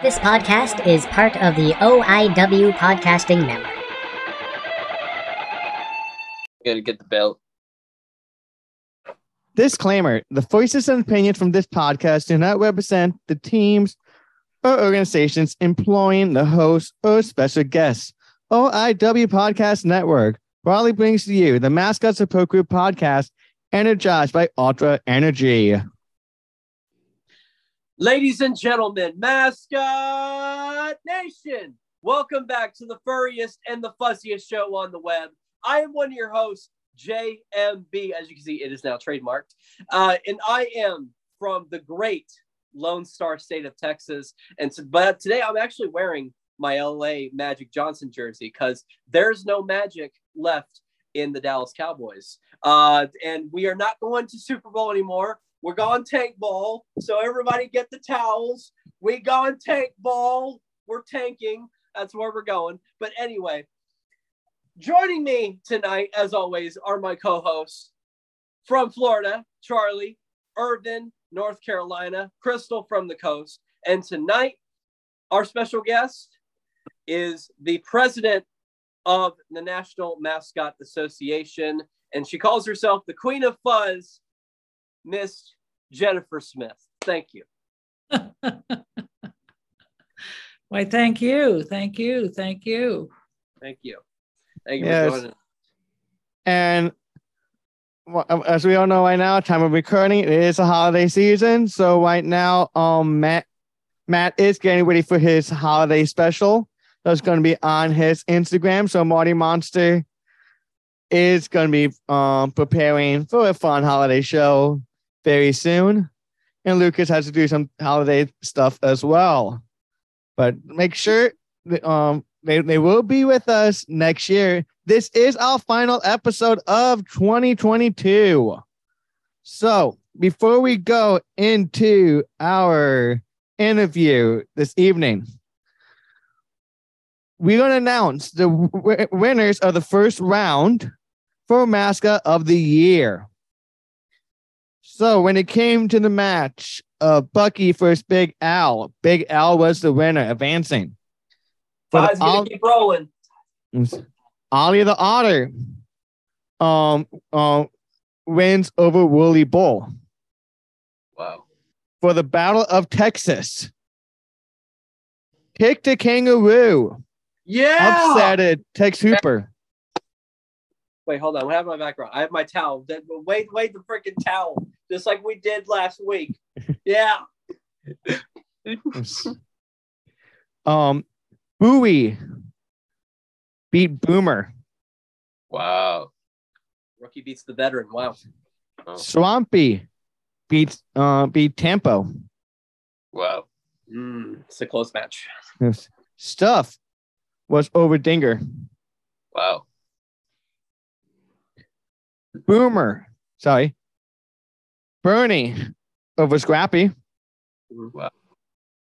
This podcast is part of the OIW Podcasting Network. Gotta get the belt. Disclaimer The voices and opinions from this podcast do not represent the teams or organizations employing the host or special guests. OIW Podcast Network proudly brings to you the Mascot Support Group podcast, energized by Ultra Energy. Ladies and gentlemen, Mascot Nation, welcome back to the furriest and the fuzziest show on the web. I am one of your hosts, JMB. As you can see, it is now trademarked. Uh, and I am from the great Lone Star State of Texas. And so, but today I'm actually wearing my LA Magic Johnson jersey because there's no magic left in the Dallas Cowboys. Uh, and we are not going to Super Bowl anymore. We're going tank ball. So everybody get the towels. We going tank ball. We're tanking. That's where we're going. But anyway, joining me tonight, as always, are my co-hosts from Florida, Charlie, Irvin, North Carolina, Crystal from the coast. And tonight, our special guest is the president of the National Mascot Association, and she calls herself the Queen of Fuzz, Miss Jennifer Smith. Thank you. Why, thank you. Thank you. Thank you. Thank you. Thank you Yes. for joining. us. And well, um, as we all know right now, time of recording, it is a holiday season. So right now, um, Matt Matt is getting ready for his holiday special. That's going to be on his Instagram. So Marty Monster is going to be um preparing for a fun holiday show very soon. And Lucas has to do some holiday stuff as well. But make sure that, um they, they will be with us next year. This is our final episode of 2022. So before we go into our interview this evening, we're going to announce the w- winners of the first round for mascot of the year. So when it came to the match of Bucky versus Big Al, Big Al was the winner, advancing. The Five's gonna keep rolling. Ollie the Otter um, um, wins over Woolly Bull Wow. for the Battle of Texas. Kick the Kangaroo Yeah. upsetted Tex Hooper. Wait, hold on. What happened to my background? I have my towel. Wait, wait, the freaking towel, just like we did last week. Yeah. um, Bowie beat Boomer. Wow. Rookie beats the veteran. Wow. Swampy beats uh, beat Tempo. Wow. Mm, it's a close match. Stuff was over Dinger. Wow. Boomer, sorry, Bernie over Scrappy, Wow.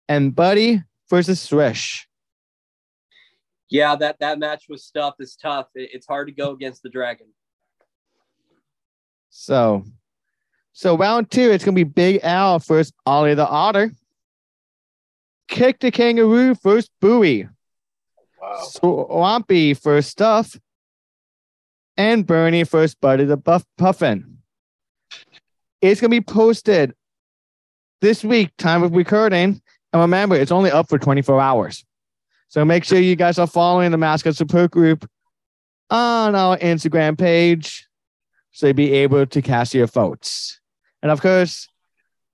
and Buddy versus Swish. Yeah, that that match was stuff. It's tough. It- it's hard to go against the dragon. So, so round two, it's gonna be Big Al versus Ollie the Otter. Kick the Kangaroo versus Bowie. Wow. Swampy first Stuff. And Bernie first Buddy the Buff Puffin. It's gonna be posted this week, time of recording. And remember, it's only up for 24 hours. So make sure you guys are following the Mascot Support Group on our Instagram page so you'll be able to cast your votes. And of course,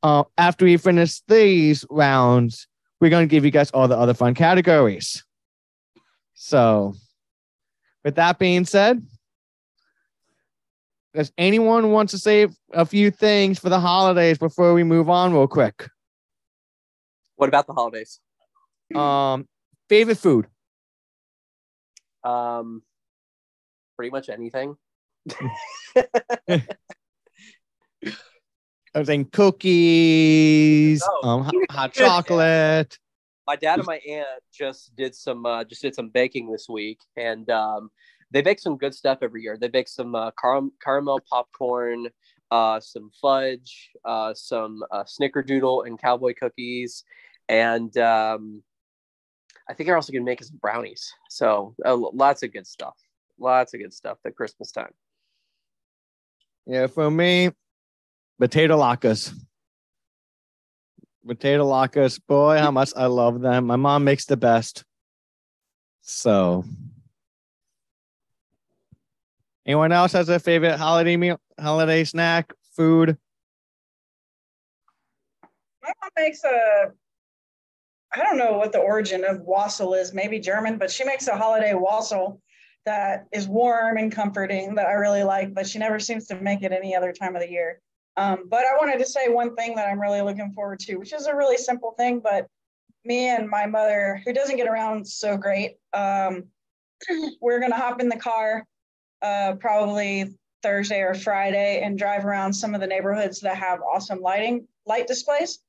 uh, after we finish these rounds, we're going to give you guys all the other fun categories. So, with that being said, does anyone want to say a few things for the holidays before we move on, real quick? What about the holidays? Um, favorite food? Um, pretty much anything. I cookies, Oh. um, hot, hot chocolate. my dad and my aunt just did some uh, just did some baking this week, and um, they bake some good stuff every year. They bake some uh, car- caramel popcorn, uh, some fudge, uh, some uh, snickerdoodle and cowboy cookies, and um, I think they're also going to make us brownies. So uh, lots of good stuff. Lots of good stuff at Christmas time. Yeah, for me, potato latkes. Potato latkes, boy, how much I love them. My mom makes the best. So, anyone else has a favorite holiday meal, holiday snack, food? My mom makes a I don't know what the origin of wassail is, maybe German, but she makes a holiday wassail that is warm and comforting that I really like, but she never seems to make it any other time of the year. Um, but I wanted to say one thing that I'm really looking forward to, which is a really simple thing, but me and my mother, who doesn't get around so great, um, we're going to hop in the car uh, probably Thursday or Friday and drive around some of the neighborhoods that have awesome lighting, light displays.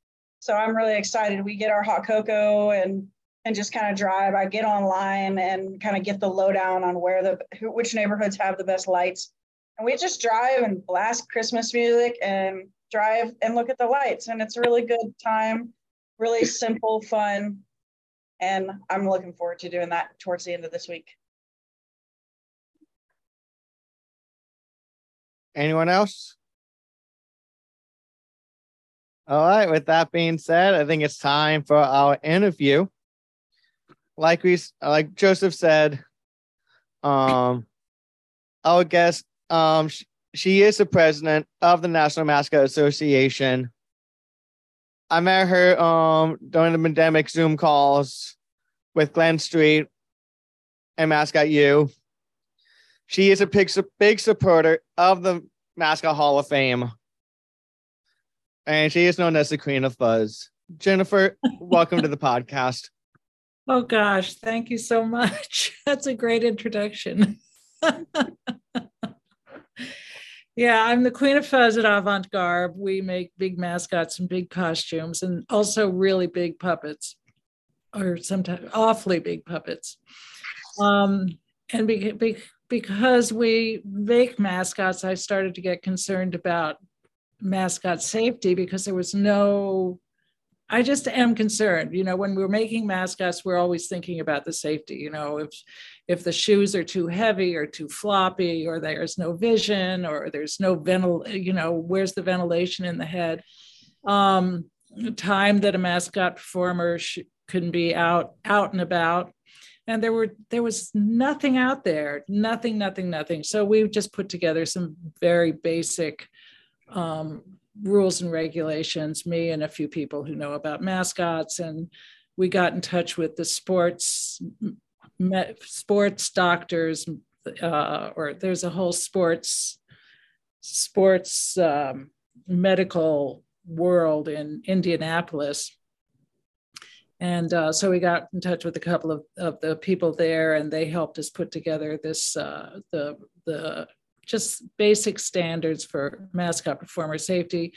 So I'm really excited. We get our hot cocoa and and just kind of drive. I get online and kind of get the lowdown on where the which neighborhoods have the best lights. And we just drive and blast Christmas music and drive and look at the lights. And it's a really good time, really simple, fun. And I'm looking forward to doing that towards the end of this week. Anyone else? All right. With that being said, I think it's time for our interview like we like Joseph said, um, our guest, um, sh- she is the president of the National Mascot Association. I met her um during the pandemic Zoom calls with Glenn Street and Mascot U. She is a big, big supporter of the Mascot Hall of Fame. And she is known as the Queen of Fuzz. Jennifer, welcome to the podcast. Oh gosh, thank you so much. That's a great introduction. yeah, I'm the Queen of Fuzz at Avant Garb. We make big mascots and big costumes and also really big puppets, or sometimes awfully big puppets. Um, and be, be, because we make mascots, I started to get concerned about mascot safety because there was no I just am concerned. You know, when we're making mascots, we're always thinking about the safety. You know, if if the shoes are too heavy or too floppy, or there's no vision, or there's no ventil, you know, where's the ventilation in the head? Um, time that a mascot performer sh- can be out out and about, and there were there was nothing out there, nothing, nothing, nothing. So we just put together some very basic um, rules and regulations, me and a few people who know about mascots. And we got in touch with the sports sports doctors, uh, or there's a whole sports sports um, medical world in Indianapolis. And uh, so we got in touch with a couple of, of the people there, and they helped us put together this uh, the the just basic standards for mascot performer safety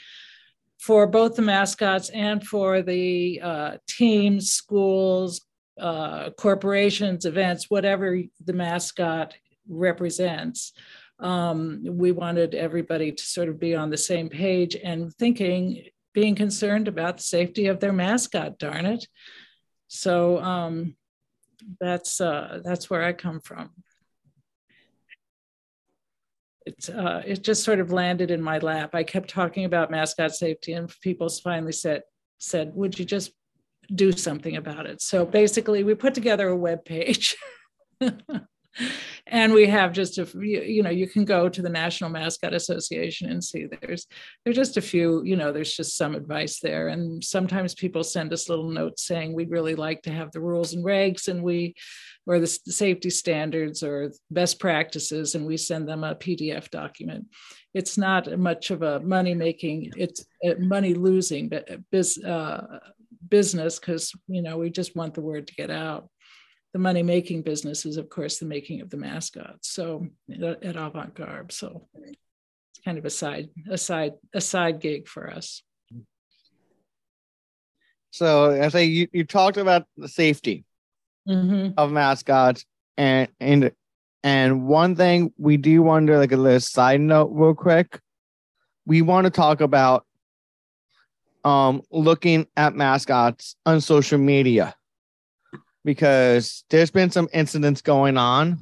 for both the mascots and for the uh, teams, schools, uh, corporations, events, whatever the mascot represents. Um, we wanted everybody to sort of be on the same page and thinking, being concerned about the safety of their mascot, darn it. So um, that's uh, that's where I come from It's uh, it just sort of landed in my lap. I kept talking about mascot safety, and people finally said, said, "Would you just do something about it?" So basically, we put together a web page. and we have just a you know you can go to the national mascot association and see there's there's just a few you know there's just some advice there and sometimes people send us little notes saying we'd really like to have the rules and regs and we or the safety standards or best practices, and we send them a PDF document. It's not much of a money making, it's money losing uh, business because you know we just want the word to get out. The money making business is, of course, the making of the mascots. So at, Avant Garb, so it's kind of a side a side a side gig for us. So I say you, you talked about the safety mm-hmm. of mascots, and and and one thing we do wonder, like a little side note, real quick, we want to talk about um looking at mascots on social media because there's been some incidents going on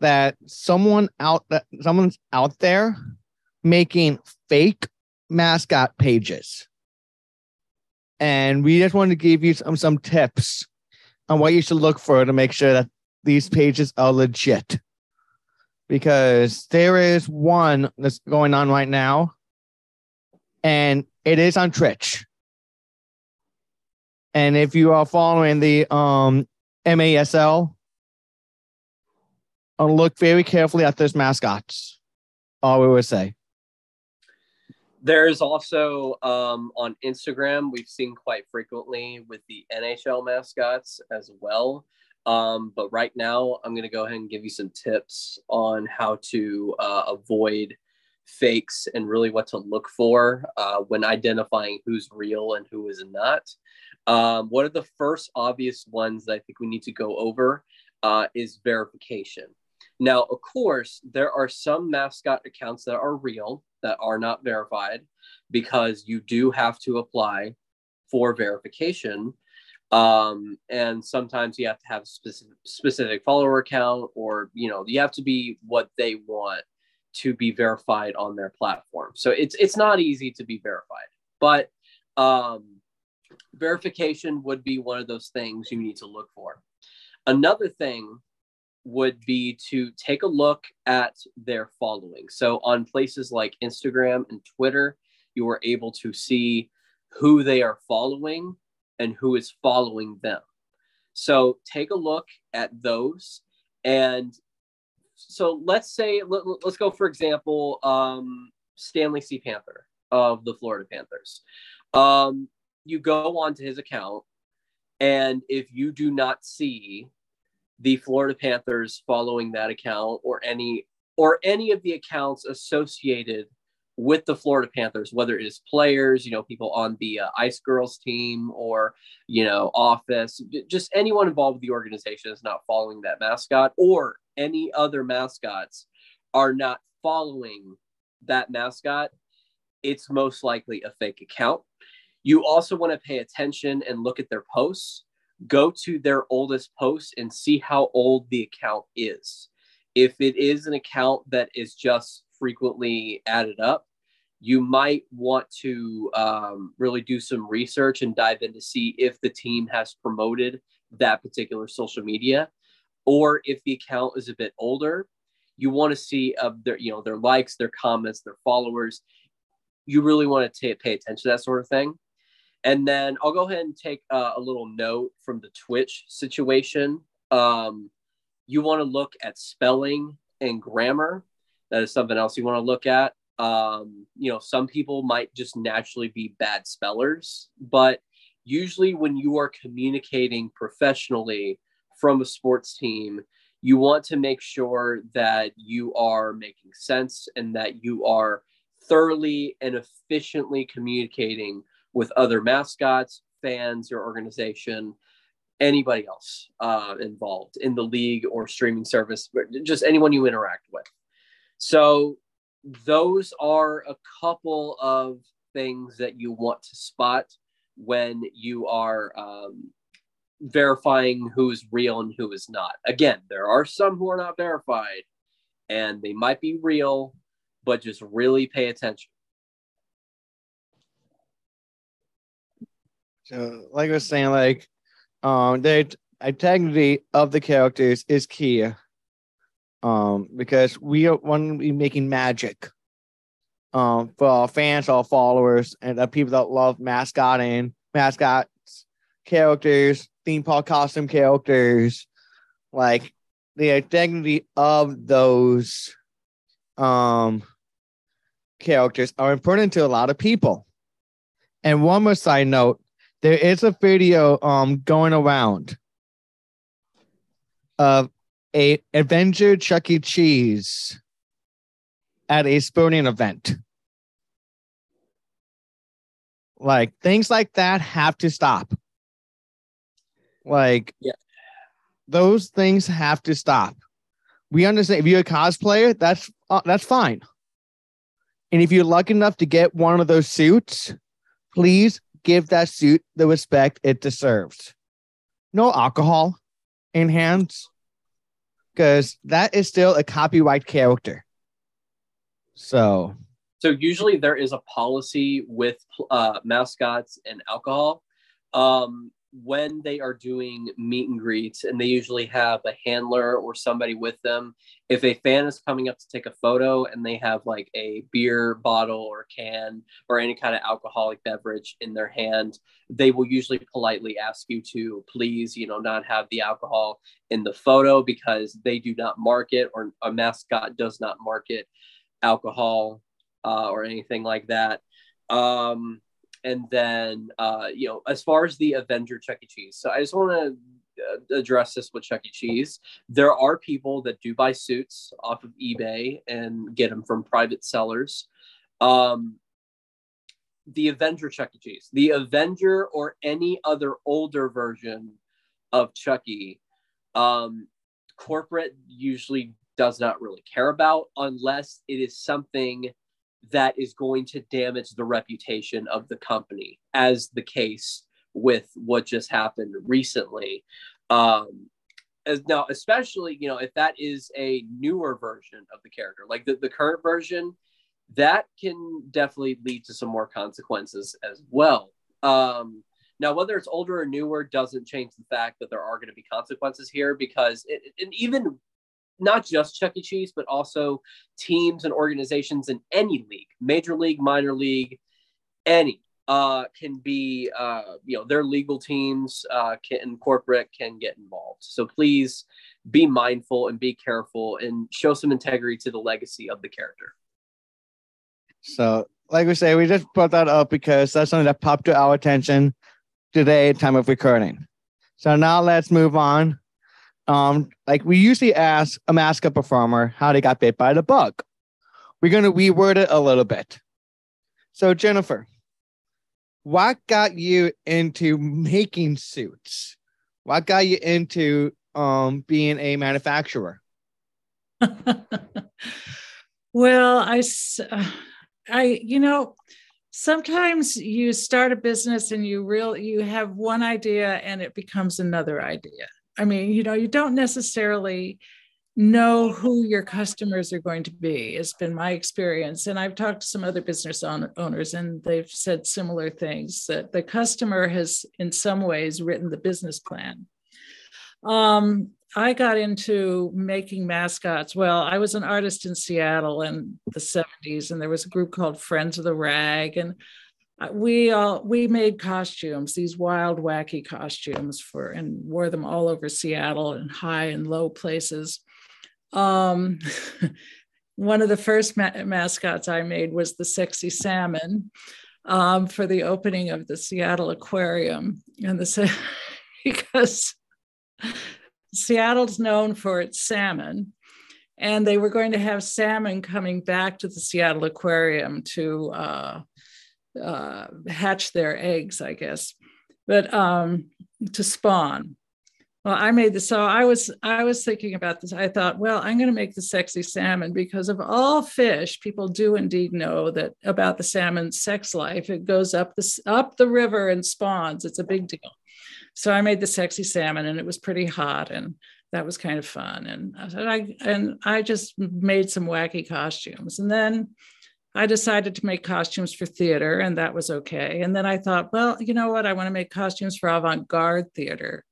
that someone out that someone's out there making fake mascot pages. And we just wanted to give you some, some tips on what you should look for to make sure that these pages are legit. Because there is one that's going on right now, and it is on Twitch. And if you are following the um MASL, look very carefully at those mascots. All we would say. There's also um, on Instagram, we've seen quite frequently with the NHL mascots as well. Um, but right now, I'm going to go ahead and give you some tips on how to uh, avoid fakes and really what to look for uh, when identifying who's real and who is not. Um, one of the first obvious ones that I think we need to go over uh, is verification. Now, of course, there are some mascot accounts that are real that are not verified because you do have to apply for verification. Um, and sometimes you have to have a specific, specific follower account or, you know, you have to be what they want to be verified on their platform. So it's, it's not easy to be verified, but um, verification would be one of those things you need to look for. Another thing would be to take a look at their following. So on places like Instagram and Twitter, you are able to see who they are following and who is following them. So take a look at those. And so let's say, let, us go, for example, um, Stanley C. Panther of the Florida Panthers. Um, you go onto his account, and if you do not see the Florida Panthers following that account or any or any of the accounts associated with the Florida Panthers, whether it is players, you know, people on the uh, Ice Girls team or, you know, office, just anyone involved with the organization is not following that mascot or any other mascots are not following that mascot, it's most likely a fake account. You also want to pay attention and look at their posts go to their oldest posts and see how old the account is. If it is an account that is just frequently added up, you might want to um, really do some research and dive in to see if the team has promoted that particular social media, or if the account is a bit older, you want to see uh, their you know their likes, their comments, their followers. You really want to pay attention to that sort of thing. And then I'll go ahead and take uh, a little note from the Twitch situation. Um, you want to look at spelling and grammar. That is something else you want to look at. Um, you know, some people might just naturally be bad spellers, but usually when you are communicating professionally from a sports team, you want to make sure that you are making sense and that you are thoroughly and efficiently communicating with other mascots, fans, your organization, anybody else uh, involved in the league or streaming service, just anyone you interact with. So, those are a couple of things that you want to spot when you are um, verifying who's real and who is not. Again, there are some who are not verified and they might be real, but just really pay attention. So, like I was saying, like, um, the integrity of the characters is key. Um, because we want to be making magic. Um, for our fans, our followers, and the people that love mascotting, mascots, characters, theme park costume characters, like the identity of those um characters are important to a lot of people. And one more side note, there is a video um going around of a Avenger Chuck E. Cheese at a sporting event. Like things like that have to stop. Like yeah. those things have to stop. We understand if you're a cosplayer, that's uh, that's fine. And if you're lucky enough to get one of those suits, please give that suit the respect it deserves. No alcohol in hands, because that is still a copyright character. So, So usually there is a policy with uh, mascots and alcohol. Um, when they are doing meet and greets, and they usually have a handler or somebody with them. If a fan is coming up to take a photo and they have like a beer bottle or can or any kind of alcoholic beverage in their hand, they will usually politely ask you to please, you know, not have the alcohol in the photo because they do not market or a mascot does not market alcohol uh, or anything like that. Um, and then, uh, you know, as far as the Avenger Chuck E. Cheese, so I just want to uh, address this with Chuck E. Cheese. There are people that do buy suits off of eBay and get them from private sellers. Um, the Avenger Chuck E. Cheese, the Avenger or any other older version of Chucky, um, corporate usually does not really care about unless it is something that is going to damage the reputation of the company, as the case with what just happened recently. Um, as now, especially you know, if that is a newer version of the character, like the, the current version, that can definitely lead to some more consequences as well. Um, now, whether it's older or newer doesn't change the fact that there are going to be consequences here because, it, and even not just Chuck E. Cheese, but also teams and organizations in any league, major league, minor league, any uh, can be, uh, you know, their legal teams uh, can and corporate can get involved. So please be mindful and be careful and show some integrity to the legacy of the character. so like we say, we just brought that up because that's something that popped to our attention today, time of recording. So now let's move on. Um, like we usually ask a mascot performer how they got bit by the bug. We're gonna reword it a little bit. So Jennifer, what got you into making suits? What got you into um being a manufacturer? well, I, I, you know, sometimes you start a business and you real you have one idea and it becomes another idea. I mean, you know, you don't necessarily know who your customers are going to be. It's been my experience, and I've talked to some other business own- owners, and they've said similar things that the customer has, in some ways, written the business plan. Um, I got into making mascots. Well, I was an artist in Seattle in the 70s, and there was a group called Friends of the Rag. And we all we made costumes, these wild, wacky costumes for and wore them all over Seattle and high and low places. Um, one of the first ma- mascots I made was the sexy salmon um, for the opening of the Seattle Aquarium, and the because Seattle's known for its salmon. And they were going to have salmon coming back to the Seattle Aquarium to uh, uh, hatch their eggs, I guess, but um, to spawn. Well, I made this. So I was I was thinking about this. I thought, well, I'm going to make the sexy salmon because of all fish, people do indeed know that about the salmon's sex life. It goes up the up the river and spawns. It's a big deal. So I made the sexy salmon, and it was pretty hot, and that was kind of fun. And I and I just made some wacky costumes, and then I decided to make costumes for theater, and that was okay. And then I thought, well, you know what? I want to make costumes for avant garde theater,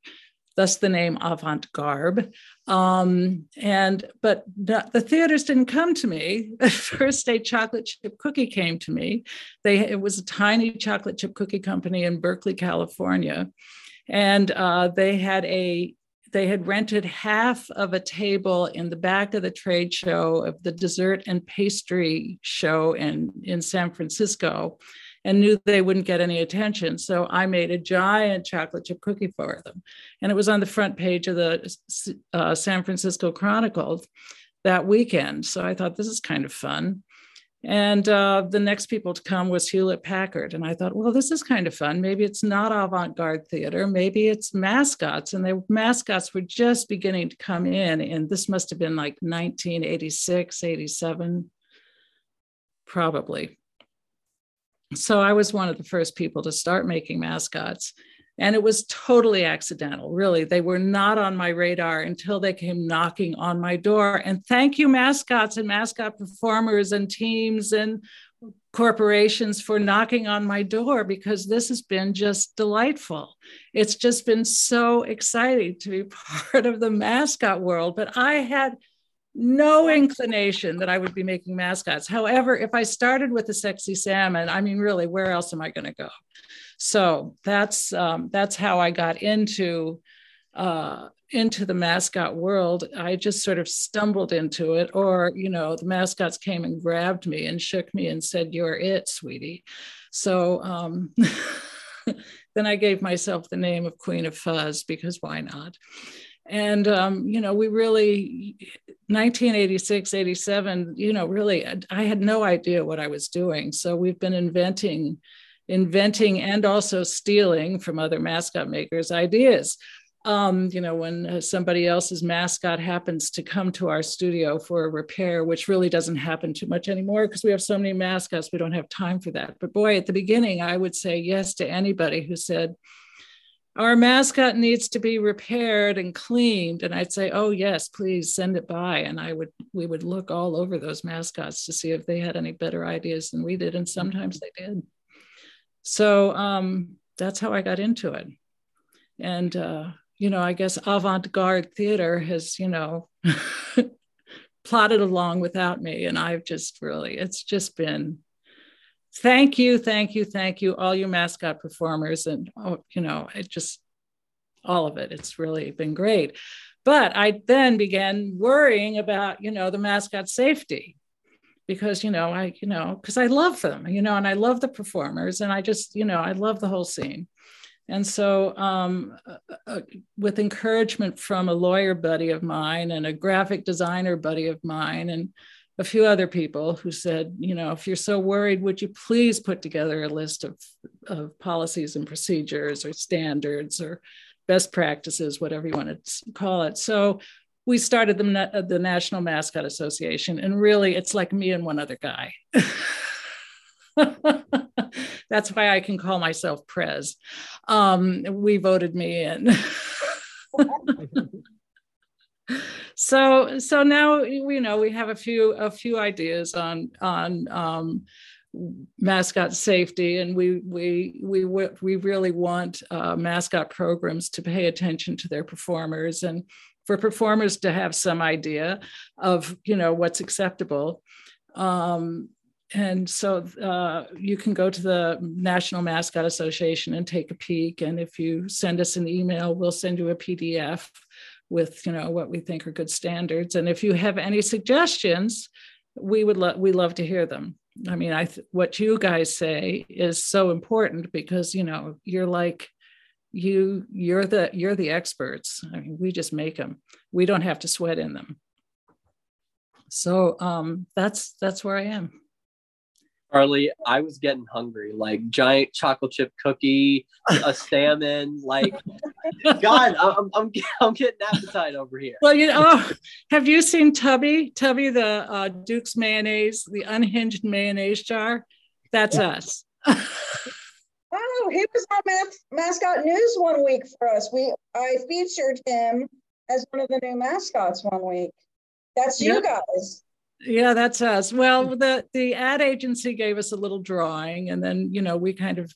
thus the name Avant Garb. Um, and but the, the theaters didn't come to me. The First, a chocolate chip cookie came to me. They it was a tiny chocolate chip cookie company in Berkeley, California, and uh, they had a they had rented half of a table in the back of the trade show of the dessert and pastry show in, in San Francisco and knew they wouldn't get any attention. So I made a giant chocolate chip cookie for them. And it was on the front page of the uh, San Francisco Chronicle that weekend. So I thought this is kind of fun. And uh, the next people to come was Hewlett Packard. And I thought, well, this is kind of fun. Maybe it's not avant garde theater. Maybe it's mascots. And the mascots were just beginning to come in. And this must have been like 1986, 87, probably. so I was one of the first people to start making mascots. And it was totally accidental, really. They were not on my radar until they came knocking on my door. And thank you, mascots and mascot performers and teams and corporations for knocking on my door because this has been just delightful. It's just been so exciting to be part of the mascot world. But I had no inclination that I would be making mascots. However, if I started with a sexy salmon, I mean, really, where else am I going to go? So that's um, that's how I got into uh, into the mascot world. I just sort of stumbled into it, or you know, the mascots came and grabbed me and shook me and said, "You're it, sweetie." So um, then I gave myself the name of Queen of Fuzz because why not? And um, you know, we really 1986, 87. You know, really, I had no idea what I was doing. So we've been inventing inventing and also stealing from other mascot makers ideas. Um, you know, when uh, somebody else's mascot happens to come to our studio for a repair, which really doesn't happen too much anymore because we have so many mascots, we don't have time for that. But boy, at the beginning, I would say yes to anybody who said, our mascot needs to be repaired and cleaned and i'd say oh yes please send it by and i would we would look all over those mascots to see if they had any better ideas than we did and sometimes they did so um, that's how I got into it. And, uh, you know, I guess avant garde theater has, you know, plotted along without me. And I've just really, it's just been thank you, thank you, thank you, all you mascot performers. And, oh, you know, it just, all of it. It's really been great. But I then began worrying about, you know, the mascot safety because you know i you know because i love them you know and i love the performers and i just you know i love the whole scene. And so um, uh, uh, with encouragement from a lawyer buddy of mine and a graphic designer buddy of mine and a few other people who said you know if you're so worried would you please put together a list of, of policies and procedures or standards or best practices whatever you want to call it. So we started the, the National Mascot Association, and really it's like me and one other guy. That's why I can call myself Prez. Um, we voted me in. so so now you know we have a few a few ideas on on um, mascot safety and we we we we really want uh, mascot programs to pay attention to their performers and for performers to have some idea of you know what's acceptable. Um, and so uh, you can go to the national mascot association and take a peek. And if you send us an email we'll send you a pdf with you know what we think are good standards. And if you have any suggestions we would love we love to hear them. I mean i th- what you guys say is so important because you know you're like you you're the you're the experts i mean we just make them we don't have to sweat in them so um that's that's where i am Charlie, I was getting hungry, like giant chocolate chip cookie, a salmon, like God, I'm, I'm, I'm getting appetite over here. Well, you know, oh, have you seen Tubby? Tubby, the uh, Duke's mayonnaise, the unhinged mayonnaise jar? That's yeah. us. Oh, he was on Mas- mascot news one week for us. We I featured him as one of the new mascots one week. That's you guys. Yeah, that's us. Well, the the ad agency gave us a little drawing, and then you know we kind of,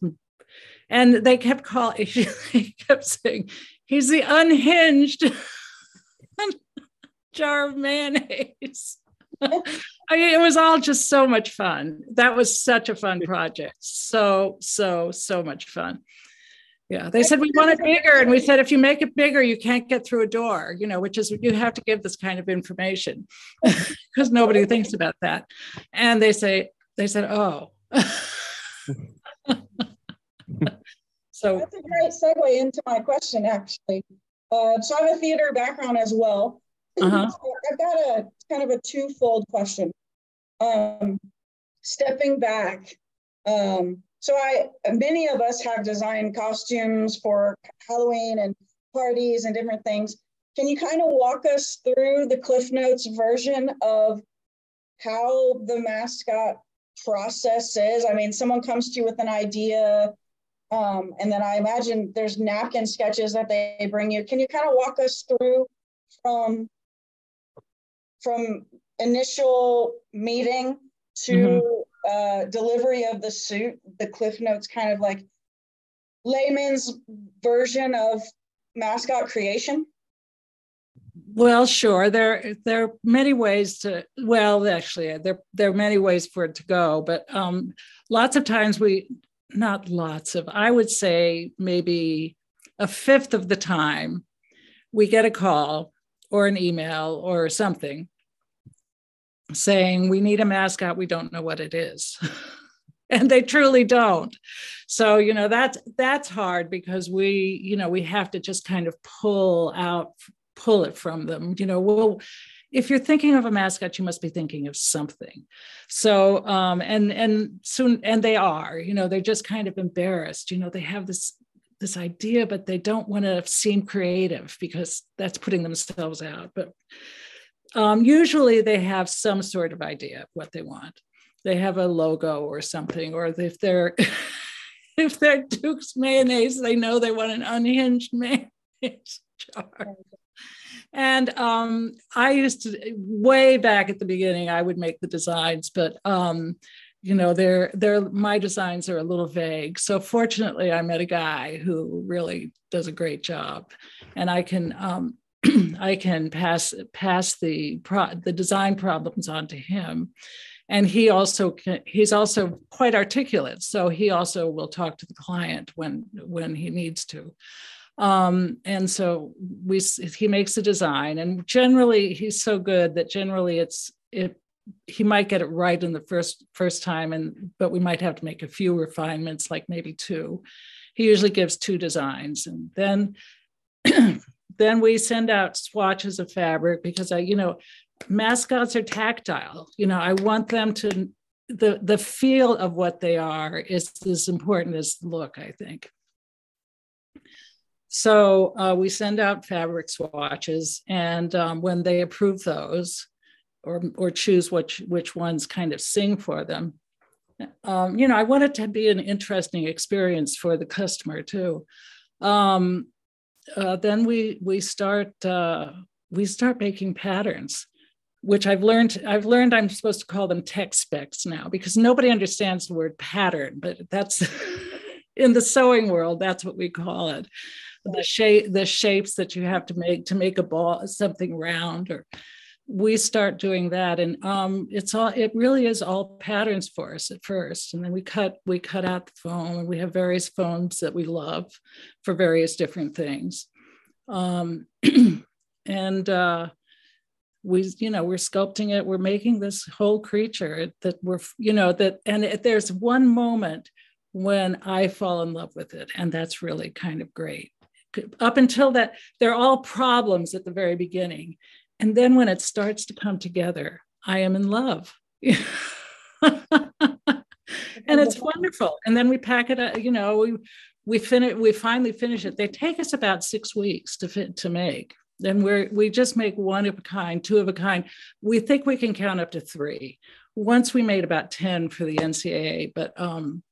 and they kept calling. He kept saying, "He's the unhinged jar of mayonnaise." I it was all just so much fun. That was such a fun project. So, so, so much fun. Yeah, they said we want it bigger, and we said if you make it bigger, you can't get through a door. You know, which is you have to give this kind of information because nobody thinks about that. And they say they said, oh. so that's a great segue into my question, actually. Uh, so I have a theater background as well. Uh-huh. I've got a kind of a twofold question. Um, stepping back, um, so I many of us have designed costumes for Halloween and parties and different things. Can you kind of walk us through the Cliff Notes version of how the mascot process is. I mean, someone comes to you with an idea, um, and then I imagine there's napkin sketches that they bring you. Can you kind of walk us through from from initial meeting to mm-hmm. uh, delivery of the suit, the Cliff Notes kind of like layman's version of mascot creation? Well, sure. There, there are many ways to. Well, actually, there there are many ways for it to go, but um, lots of times we, not lots of. I would say maybe a fifth of the time, we get a call or an email or something saying we need a mascot. We don't know what it is. And they truly don't. So you know that's that's hard because we you know we have to just kind of pull out pull it from them. You know well if you're thinking of a mascot you must be thinking of something. So um and and soon and they are you know they're just kind of embarrassed. You know they have this this idea but they don't want to seem creative because that's putting themselves out. But um, usually they have some sort of idea of what they want. They have a logo or something, or if they're if they're Duke's mayonnaise, they know they want an unhinged mayonnaise jar. And um, I used to way back at the beginning, I would make the designs, but um, you know, they're they're my designs are a little vague. So fortunately, I met a guy who really does a great job, and I can um, I can pass pass the pro, the design problems on to him, and he also can, he's also quite articulate, so he also will talk to the client when when he needs to. Um, and so we he makes a design, and generally he's so good that generally it's it he might get it right in the first first time, and but we might have to make a few refinements, like maybe two. He usually gives two designs, and then then we send out swatches of fabric because I, you know, mascots are tactile. You know, I want them to the the feel of what they are is as important as the look, I think. So uh, we send out fabric swatches, and um, when they approve those, or or choose which which ones kind of sing for them, um, you know, I want it to be an interesting experience for the customer too. Um, uh, then we we start uh, we start making patterns which I've learned I've learned I'm supposed to call them tech specs now because nobody understands the word pattern, but that's in the sewing world, that's what we call it. The shape the shapes that you have to make to make a ball something round or we start doing that. And um, it's all it really is all patterns for us at first. And then we cut we cut out the foam and we have various foams that we love for various different things. Um, and uh, we you know we're sculpting it. We're making this whole creature that we're you know that and it, there's one moment when i fall in love with it and that's really kind of great. Up until that they're all problems at the very beginning and then when it starts to come together, I am in love. and it's wonderful. And then we pack it up, you know, we we finish we finally finish it. They take us about six weeks to fit to make. Then we're we just make one of a kind, two of a kind. We think we can count up to three. Once we made about 10 for the NCAA, but um,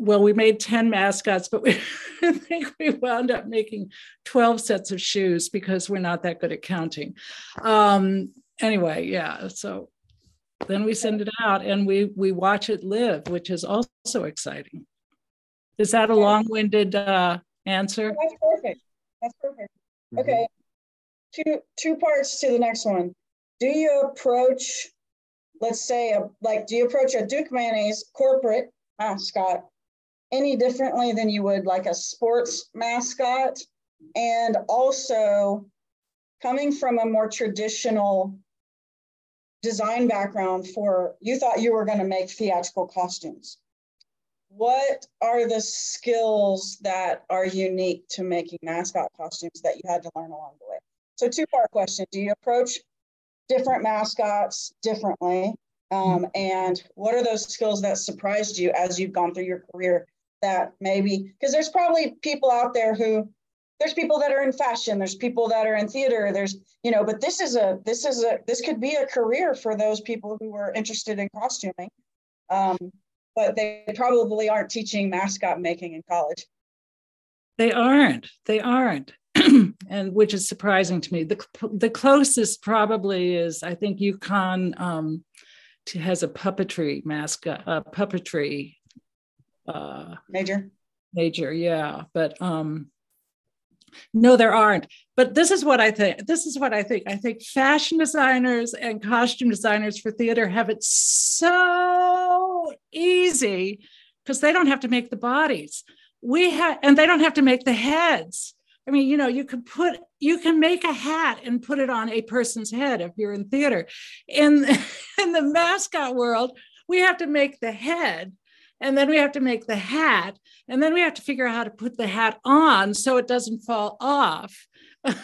well, we made 10 mascots, but we I think we wound up making 12 sets of shoes because we're not that good at counting. Um, anyway, yeah. So then we send it out and we we watch it live, which is also exciting. Is that a long-winded uh, answer? That's perfect. That's perfect. Mm-hmm. Okay. Two two parts to the next one. Do you approach, let's say, a, like, do you approach a Duke Mayonnaise corporate mascot any differently than you would like a sports mascot. And also, coming from a more traditional design background for you thought you were going to make theatrical costumes. What are the skills that are unique to making mascot costumes that you had to learn along the way? So, two part question Do you approach different mascots differently? Um, and what are those skills that surprised you as you've gone through your career that maybe because there's probably people out there who there's people that are in fashion there's people that are in theater there's you know but this is a this is a this could be a career for those people who are interested in costuming Um, but they probably aren't teaching mascot making in college. They aren't. They aren't. and which is surprising to me. The, the closest probably is, I think, UConn um, has a puppetry mascot, a puppetry uh, major. Major, yeah. But um, no, there aren't. But this is what I think. This is what I think. I think fashion designers and costume designers for theater have it so easy because they don't have to make the bodies. We have, and they don't have to make the heads. I mean, you know, you can put, you can make a hat and put it on a person's head if you're in theater. In in the mascot world, we have to make the head and then we have to make the hat and then we have to figure out how to put the hat on so it doesn't fall off.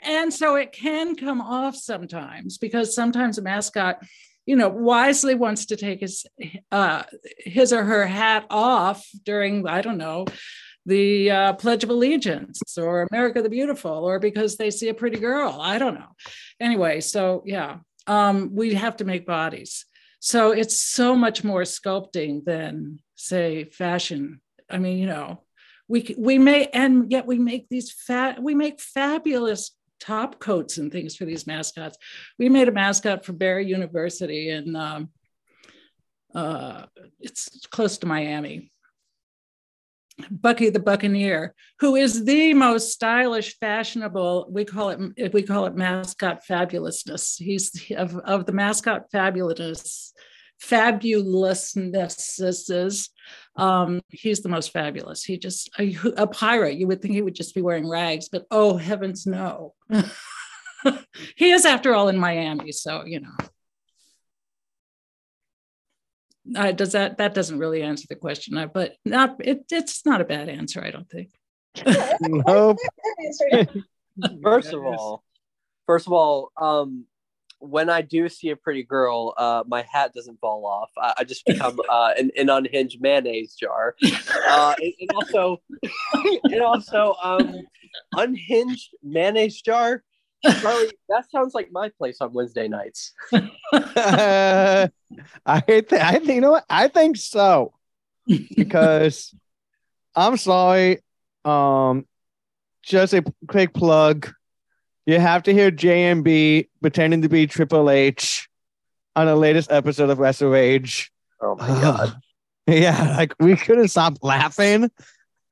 And so it can come off sometimes because sometimes a mascot you know wisely wants to take his uh, his or her hat off during i don't know the uh, pledge of allegiance or america the beautiful or because they see a pretty girl. I don't know. Anyway so yeah um, we have to make bodies so it's so much more sculpting than, say, fashion. I mean, you know, we we may and yet we make these fat we make fabulous top coats and things for these mascots. We made a mascot for Barry University, and um, uh, it's close to Miami. Bucky the Buccaneer, who is the most stylish, fashionable. We call it we call it mascot fabulousness. He's of, of the mascot fabulousness fabulousnesses. Um, he's the most fabulous. He just a, a pirate. You would think he would just be wearing rags, but oh heavens, no. he is, after all, in Miami, so you know. Uh, does that that doesn't really answer the question, but not it, it's not a bad answer, I don't think. nope. first of all, first of all, um, when I do see a pretty girl, uh, my hat doesn't fall off. I, I just become uh, an, an, unhinged mayonnaise jar, uh, and, and, also, and also, um, unhinged mayonnaise jar Charlie, that sounds like my place on Wednesday nights. uh, I think I think you know what I think so because I'm sorry. Um, just a quick plug. You have to hear JMB pretending to be Triple H on the latest episode of Wrestle Rage. Oh my god! yeah, like we couldn't stop laughing.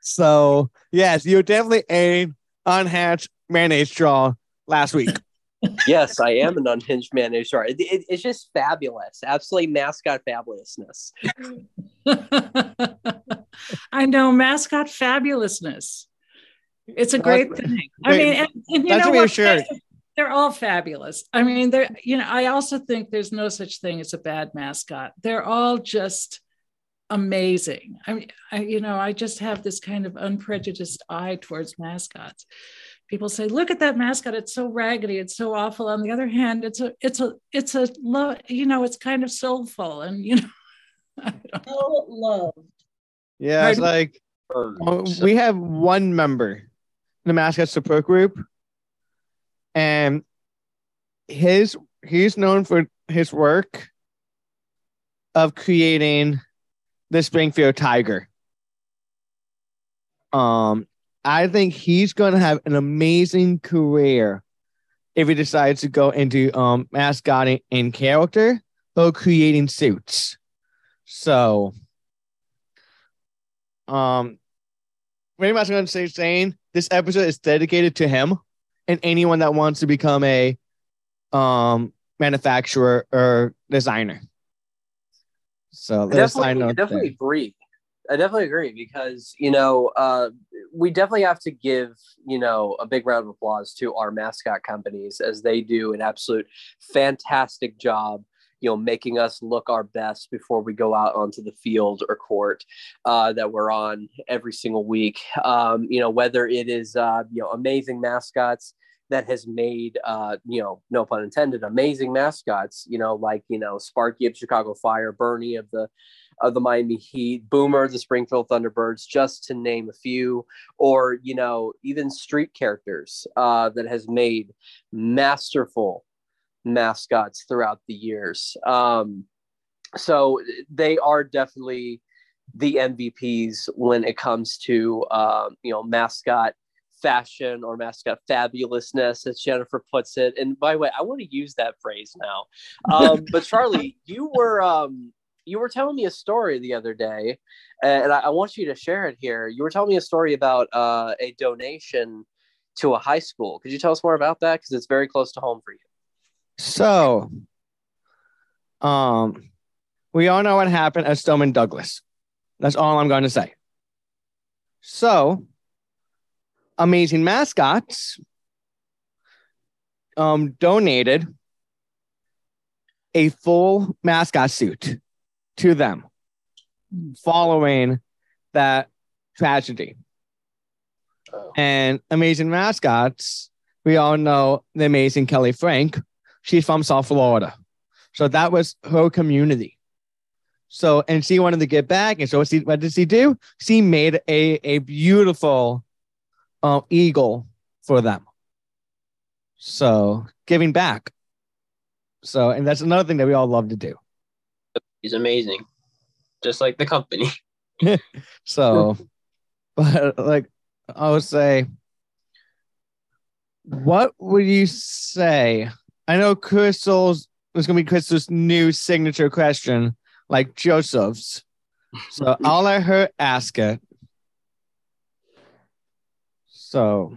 So yes, you're definitely a unhatched mayonnaise draw last week. yes, I am an unhinged man. Sorry, it, it, it's just fabulous, absolutely mascot fabulousness. I know mascot fabulousness. It's a great thing. I mean, and, and you know what? Sure. They're all fabulous. I mean, they're you know. I also think there's no such thing as a bad mascot. They're all just amazing. I mean, I, you know, I just have this kind of unprejudiced eye towards mascots people say look at that mascot it's so raggedy it's so awful. On the other hand it's a it's a it's a love you know it's kind of soulful and you know so loved. Yeah it's like we have one member in the mascot support group. And his he's known for his work of creating the springfield tiger. Um I think he's going to have an amazing career if he decides to go into um mascotting in character or creating suits. So, um, pretty much going to say saying this episode is dedicated to him and anyone that wants to become a um manufacturer or designer. So I definitely, I definitely agree. I definitely agree because you know uh, we definitely have to give you know a big round of applause to our mascot companies as they do an absolute fantastic job you know making us look our best before we go out onto the field or court uh, that we're on every single week. Um, you know whether it is uh, you know amazing mascots that has made uh, you know no pun intended amazing mascots you know like you know sparky of chicago fire bernie of the of the Miami Heat, Boomer, the Springfield Thunderbirds, just to name a few, or you know, even street characters uh, that has made masterful mascots throughout the years. Um, so they are definitely the MVPs when it comes to um, you know mascot fashion or mascot fabulousness, as Jennifer puts it. And by the way, I want to use that phrase now. Um, but Charlie, you were um, you were telling me a story the other day, and I, I, want you to share it here. You were telling me a story about uh, a donation to a high school. Could you tell us more about that? Because it's very close to home for you. So, um, we all know what happened at Stoneman Douglas. That's all I'm going to say. So, amazing mascots um, donated a full mascot suit to them following that tragedy. And amazing mascots, we all know the amazing Kelly Frank. She's from South Florida. So that was her community. So, and she wanted to get back. And so, what did she do? She made a, a beautiful um, eagle for them. So giving back. So, and that's another thing that we all love to do. He's amazing, just like the company. so, but like I would say, what would you say? I know Crystal's was going to be Crystal's new signature question, like Joseph's. So I'll let her ask it. So,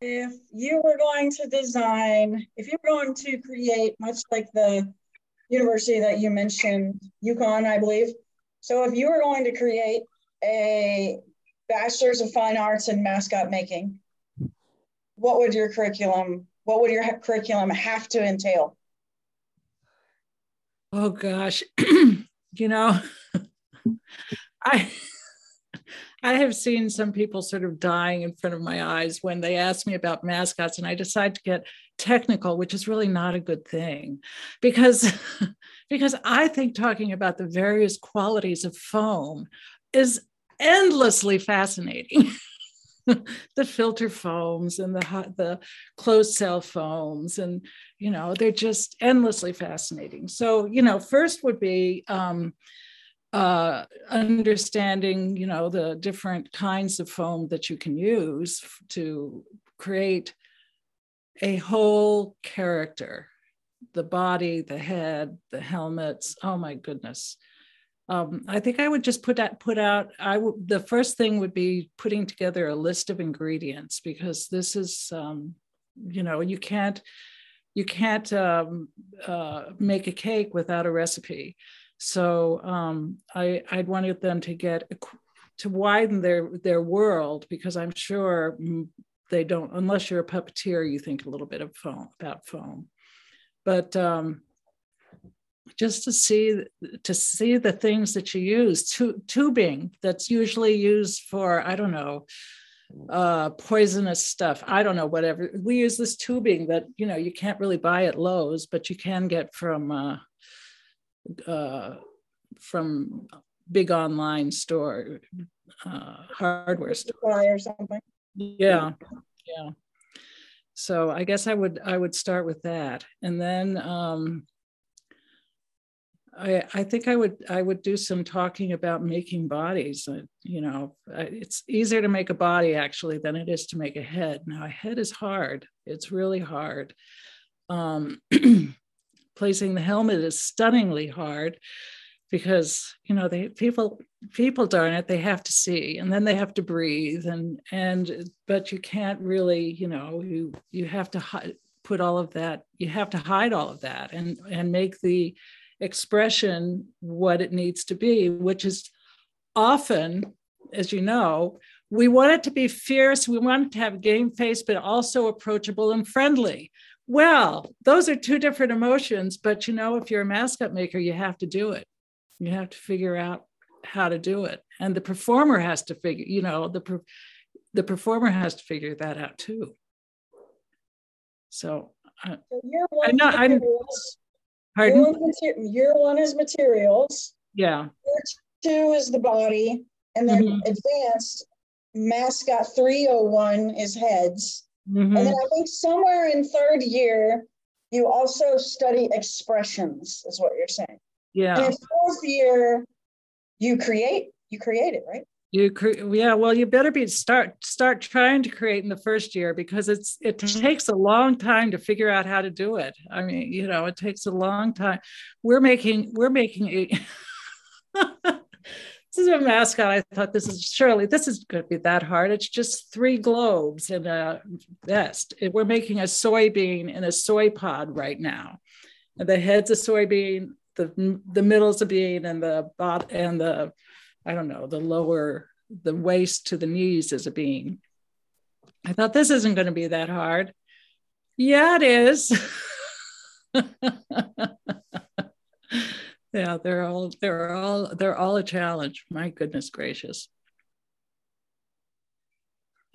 if you were going to design, if you were going to create, much like the university that you mentioned, UConn, I believe. So, if you were going to create a bachelor's of fine arts in mascot making, what would your curriculum? What would your curriculum have to entail? Oh gosh, you know, I I have seen some people sort of dying in front of my eyes when they ask me about mascots, and I decide to get technical, which is really not a good thing, because because I think talking about the various qualities of foam is endlessly fascinating. the filter foams and the hot, the closed cell foams and you know they're just endlessly fascinating so you know first would be um, uh, understanding, you know, the different kinds of foam that you can use to create a whole character, the body, the head, the helmets. Oh my goodness. Um, I think I would just put that put out. I would the first thing would be putting together a list of ingredients because this is, um, you know, you can't you can't um, uh, make a cake without a recipe. So um, I, I'd wanted them to get to widen their their world because I'm sure they don't unless you're a puppeteer you think a little bit of foam about foam, but um, just to see to see the things that you use tu- tubing that's usually used for I don't know uh poisonous stuff i don't know whatever. We use this tubing that you know you can't really buy at lowes but you can get from uh uh, from big online store uh, hardware store. Or something. Yeah, yeah. So I guess I would I would start with that, and then um, I I think I would I would do some talking about making bodies. Uh, you know, it's easier to make a body actually than it is to make a head. Now a head is hard. It's really hard. Um, placing the helmet is stunningly hard because you know they people people darn it they have to see and then they have to breathe and and but you can't really you know you you have to hi- put all of that you have to hide all of that and and make the expression what it needs to be which is often as you know we want it to be fierce we want it to have game face but also approachable and friendly well, those are two different emotions, but you know, if you're a mascot maker, you have to do it. You have to figure out how to do it. And the performer has to figure, you know, the the performer has to figure that out too. So, uh, so year one I'm not, I'm, pardon? Year one, year one is materials. Yeah. Year two is the body. And then mm-hmm. advanced mascot 301 is heads. Mm-hmm. And then I think somewhere in third year, you also study expressions, is what you're saying. Yeah. And in fourth year, you create, you create it, right? You cre- yeah, well, you better be start start trying to create in the first year because it's it mm-hmm. takes a long time to figure out how to do it. I mean, you know, it takes a long time. We're making we're making a this is a mascot. I thought this is surely this is going to be that hard. It's just three globes and a vest. We're making a soybean in a soy pod right now. And the head's a soybean, the the middle's a bean, and the bot and the I don't know, the lower, the waist to the knees is a bean. I thought this isn't going to be that hard. Yeah, it is. yeah, they're all they're all they're all a challenge. My goodness gracious.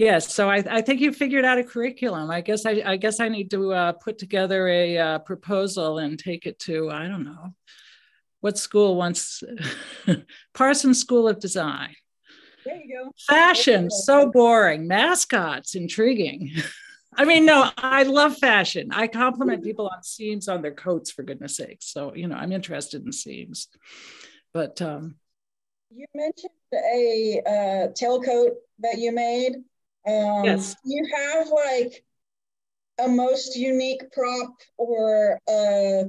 Yes, so I, I think you figured out a curriculum. I guess I, I guess I need to uh, put together a uh, proposal and take it to I don't know what school wants Parsons School of Design. There you go. Fashion, so boring. Mascots, intriguing. I mean, no, I love fashion. I compliment people on seams on their coats, for goodness sakes. So, you know, I'm interested in seams. But um, You mentioned a uh, tailcoat that you made. Um, Yes. You have like a most unique prop or a,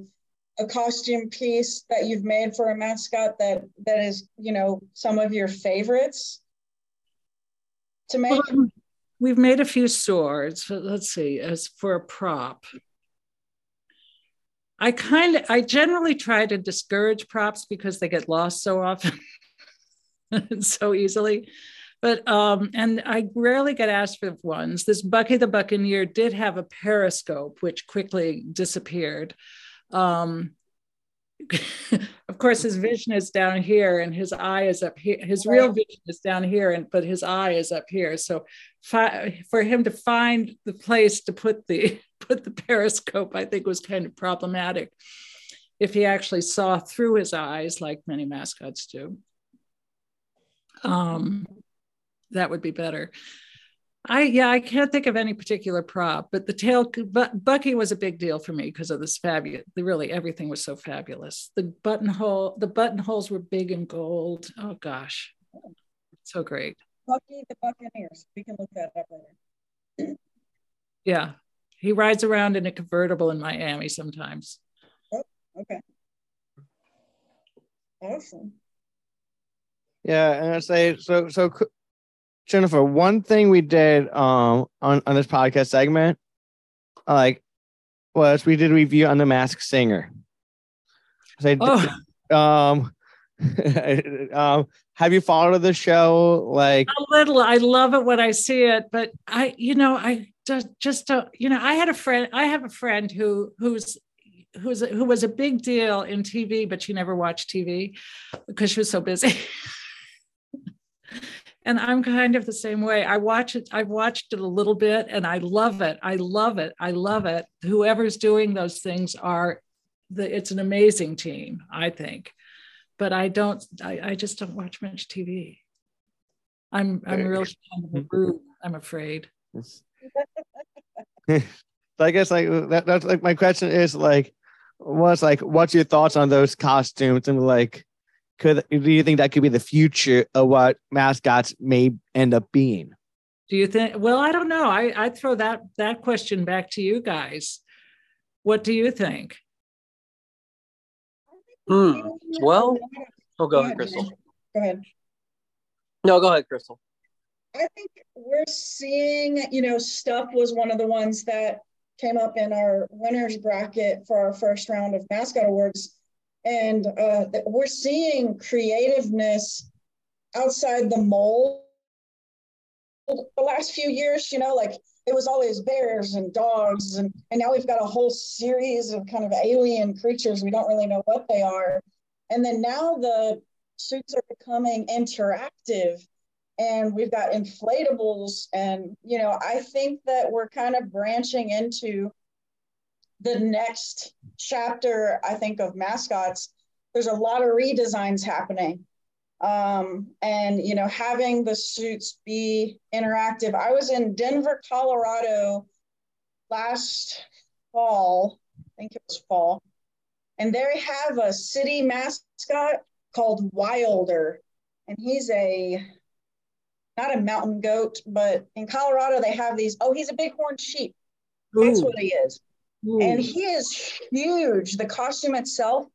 a costume piece that you've made for a mascot that that is, you know, some of your favorites to make. well, we've made a few swords. Let's see, as for a prop. I kind of, I generally try to discourage props because they get lost so often so easily. But um, and I rarely get asked for ones. This Bucky the Buccaneer did have a periscope, which quickly disappeared. Um, of course, his vision is down here, and his eye is up here. His real vision is down here, and but his eye is up here. So, fi- for him to find the place to put the put the periscope, I think was kind of problematic. If he actually saw through his eyes, like many mascots do, um, that would be better. I yeah, I can't think of any particular prop, but the tail but Bucky was a big deal for me because of this fabulous. Really, everything was so fabulous. The buttonhole, the buttonholes were big and gold. Oh gosh, so great. Bucky the Buccaneers. We can look that up later. Yeah, he rides around in a convertible in Miami sometimes. Oh, okay. Awesome. Yeah, and I say so. So, c- Jennifer, one thing we did um on on this podcast segment, like, was we did a review on the Masked Singer. So, Oh, um, um, have you followed the show? Like, a little. I love it when I see it, but I, you know, I just just don't. You know, I had a friend. I have a friend who who's who's who was a big deal in TV, but she never watched TV because she was so busy. and I'm kind of the same way. I watch it. I've watched it a little bit, and I love it. I love it. I love it. Whoever's doing those things are. The, it's an amazing team, I think, but I don't. I, I just don't watch much TV. I'm I'm Very real kind of a I'm afraid. so I guess like that, that's like my question is like, what's like, what's your thoughts on those costumes and like, could do you think that could be the future of what mascots may end up being? Do you think? Well, I don't know. I I throw that that question back to you guys. What do you think? Hmm. Well, oh, go ahead, Crystal. Go ahead. No, go ahead, Crystal. I think we're seeing, you know, stuff was one of the ones that came up in our winners bracket for our first round of mascot awards. And uh, we're seeing creativeness outside the mold the last few years, you know, like it was always bears and dogs, and, and now we've got a whole series of kind of alien creatures. We don't really know what they are. And then now the suits are becoming interactive and we've got inflatables and you know i think that we're kind of branching into the next chapter i think of mascots there's a lot of redesigns happening um, and you know having the suits be interactive i was in denver colorado last fall i think it was fall and they have a city mascot called Wilder, and he's a not a mountain goat, but in Colorado they have these. Oh, he's a bighorn sheep. That's Ooh. what he is, And he is huge. The costume itself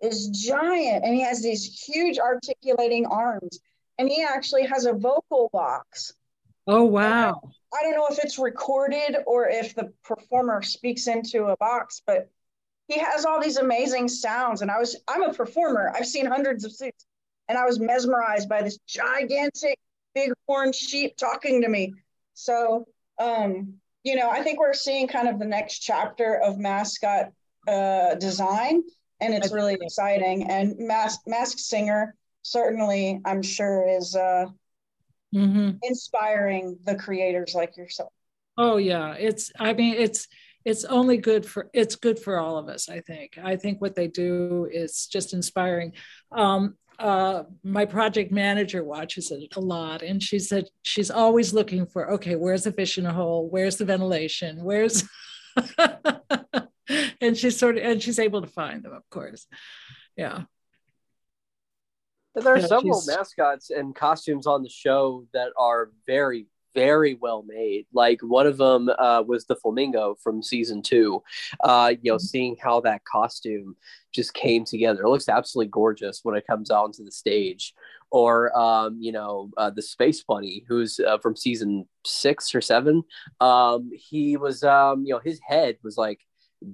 is giant, and he has these huge articulating arms, and he actually has a vocal box. oh wow. I don't know if it's recorded or if the performer speaks into a box, but he has all these amazing sounds. And I was, I'm a performer. I've seen hundreds of suits, and I was mesmerized by this gigantic bighorn sheep talking to me. So, um, you know, I think we're seeing kind of the next chapter of mascot uh, design, and it's really exciting. And Mask Mask Singer certainly, I'm sure, is uh, hmm inspiring the creators like yourself. Oh yeah, it's. I mean, it's it's only good for it's good for all of us. I think. I think what they do is just inspiring. Um, uh, my project manager watches it a lot, and she said she's always looking for okay, where's the fish in a hole? Where's the ventilation? Where's and she's sort of and she's able to find them, of course. Yeah. And there are Yeah, several she's- mascots and costumes on the show that are very, very well made. Like one of them uh, was the flamingo from season two. Uh, you know, seeing how that costume just came together. It looks absolutely gorgeous when it comes out onto the stage. Or, um, you know, uh, the space bunny, who's uh, from season six or seven. Um, he was, um, you know, his head was like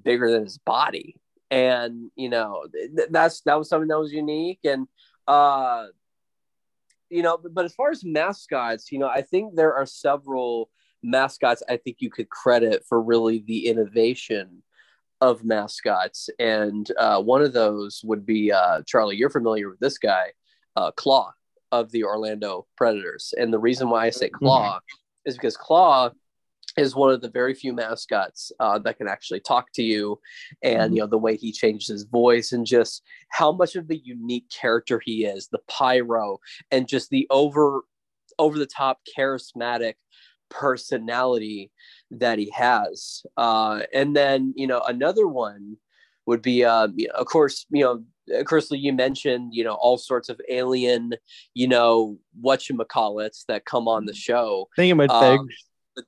bigger than his body, and you know, th- that's that was something that was unique and uh you know but, as far as mascots you know i think there are several mascots i think you could credit for really the innovation of mascots. And uh, one of those would be uh, charlie you're familiar with this guy uh, claw of the orlando predators. And the reason why i say claw is because claw is one of the very few mascots uh, that can actually talk to you and you know the way he changes his voice and just how much of the unique character he is the pyro and just the over over the top charismatic personality that he has. Uh, and then you know another one would be um, of course you know Crystal, you mentioned, you know, all sorts of alien, you know, whatchamacallits that come on the show. Thinking about Um,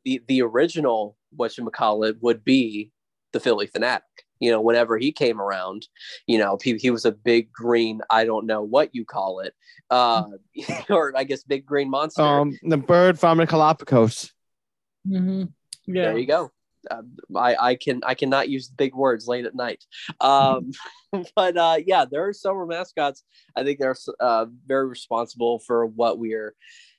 the the original whatchamacallit would be the Phillie Phanatic. You know, whenever he came around, you know, he, he was a big green, I don't know what you call it, uh, or I guess big green monster. Um, the bird from the Galapagos. Mhm. Yeah. There you go. Uh, I, I can I cannot use big words late at night. Um, but uh, yeah, there are several mascots. I think they're uh, very responsible for what we are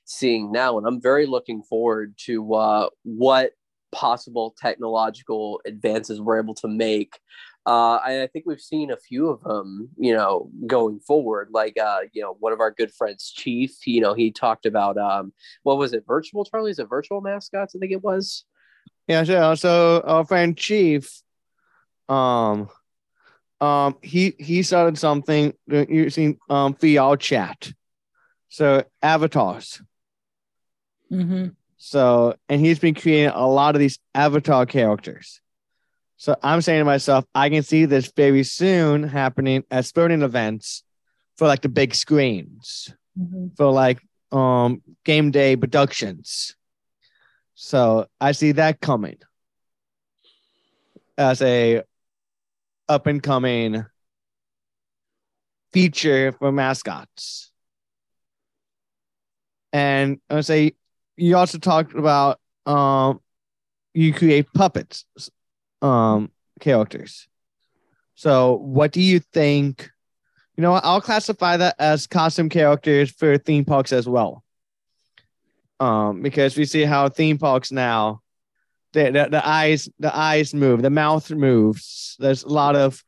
seeing now, and I'm very looking forward to uh, what possible technological advances we're able to make. Uh, and I think we've seen a few of them, you know, going forward. Like, uh, you know, one of our good friends, Chief. You know, he talked about um, what was it, virtual Charlie? Is it virtual mascots? I think it was. Yeah, so, so our friend Chief, um, um, he he started something using um VR chat, so avatars. Mhm. So, and he's been creating a lot of these avatar characters. So I'm saying to myself, I can see this very soon happening at sporting events for like the big screens, Mhm. for like um game day productions. So I see that coming as a up and coming feature for mascots. And I would say you also talked about um you create puppets um characters. So what do you think? You know, I'll classify that as costume characters for theme parks as well. Um, because we see how theme parks now the, the, the eyes the eyes move, the mouth moves. There's a lot of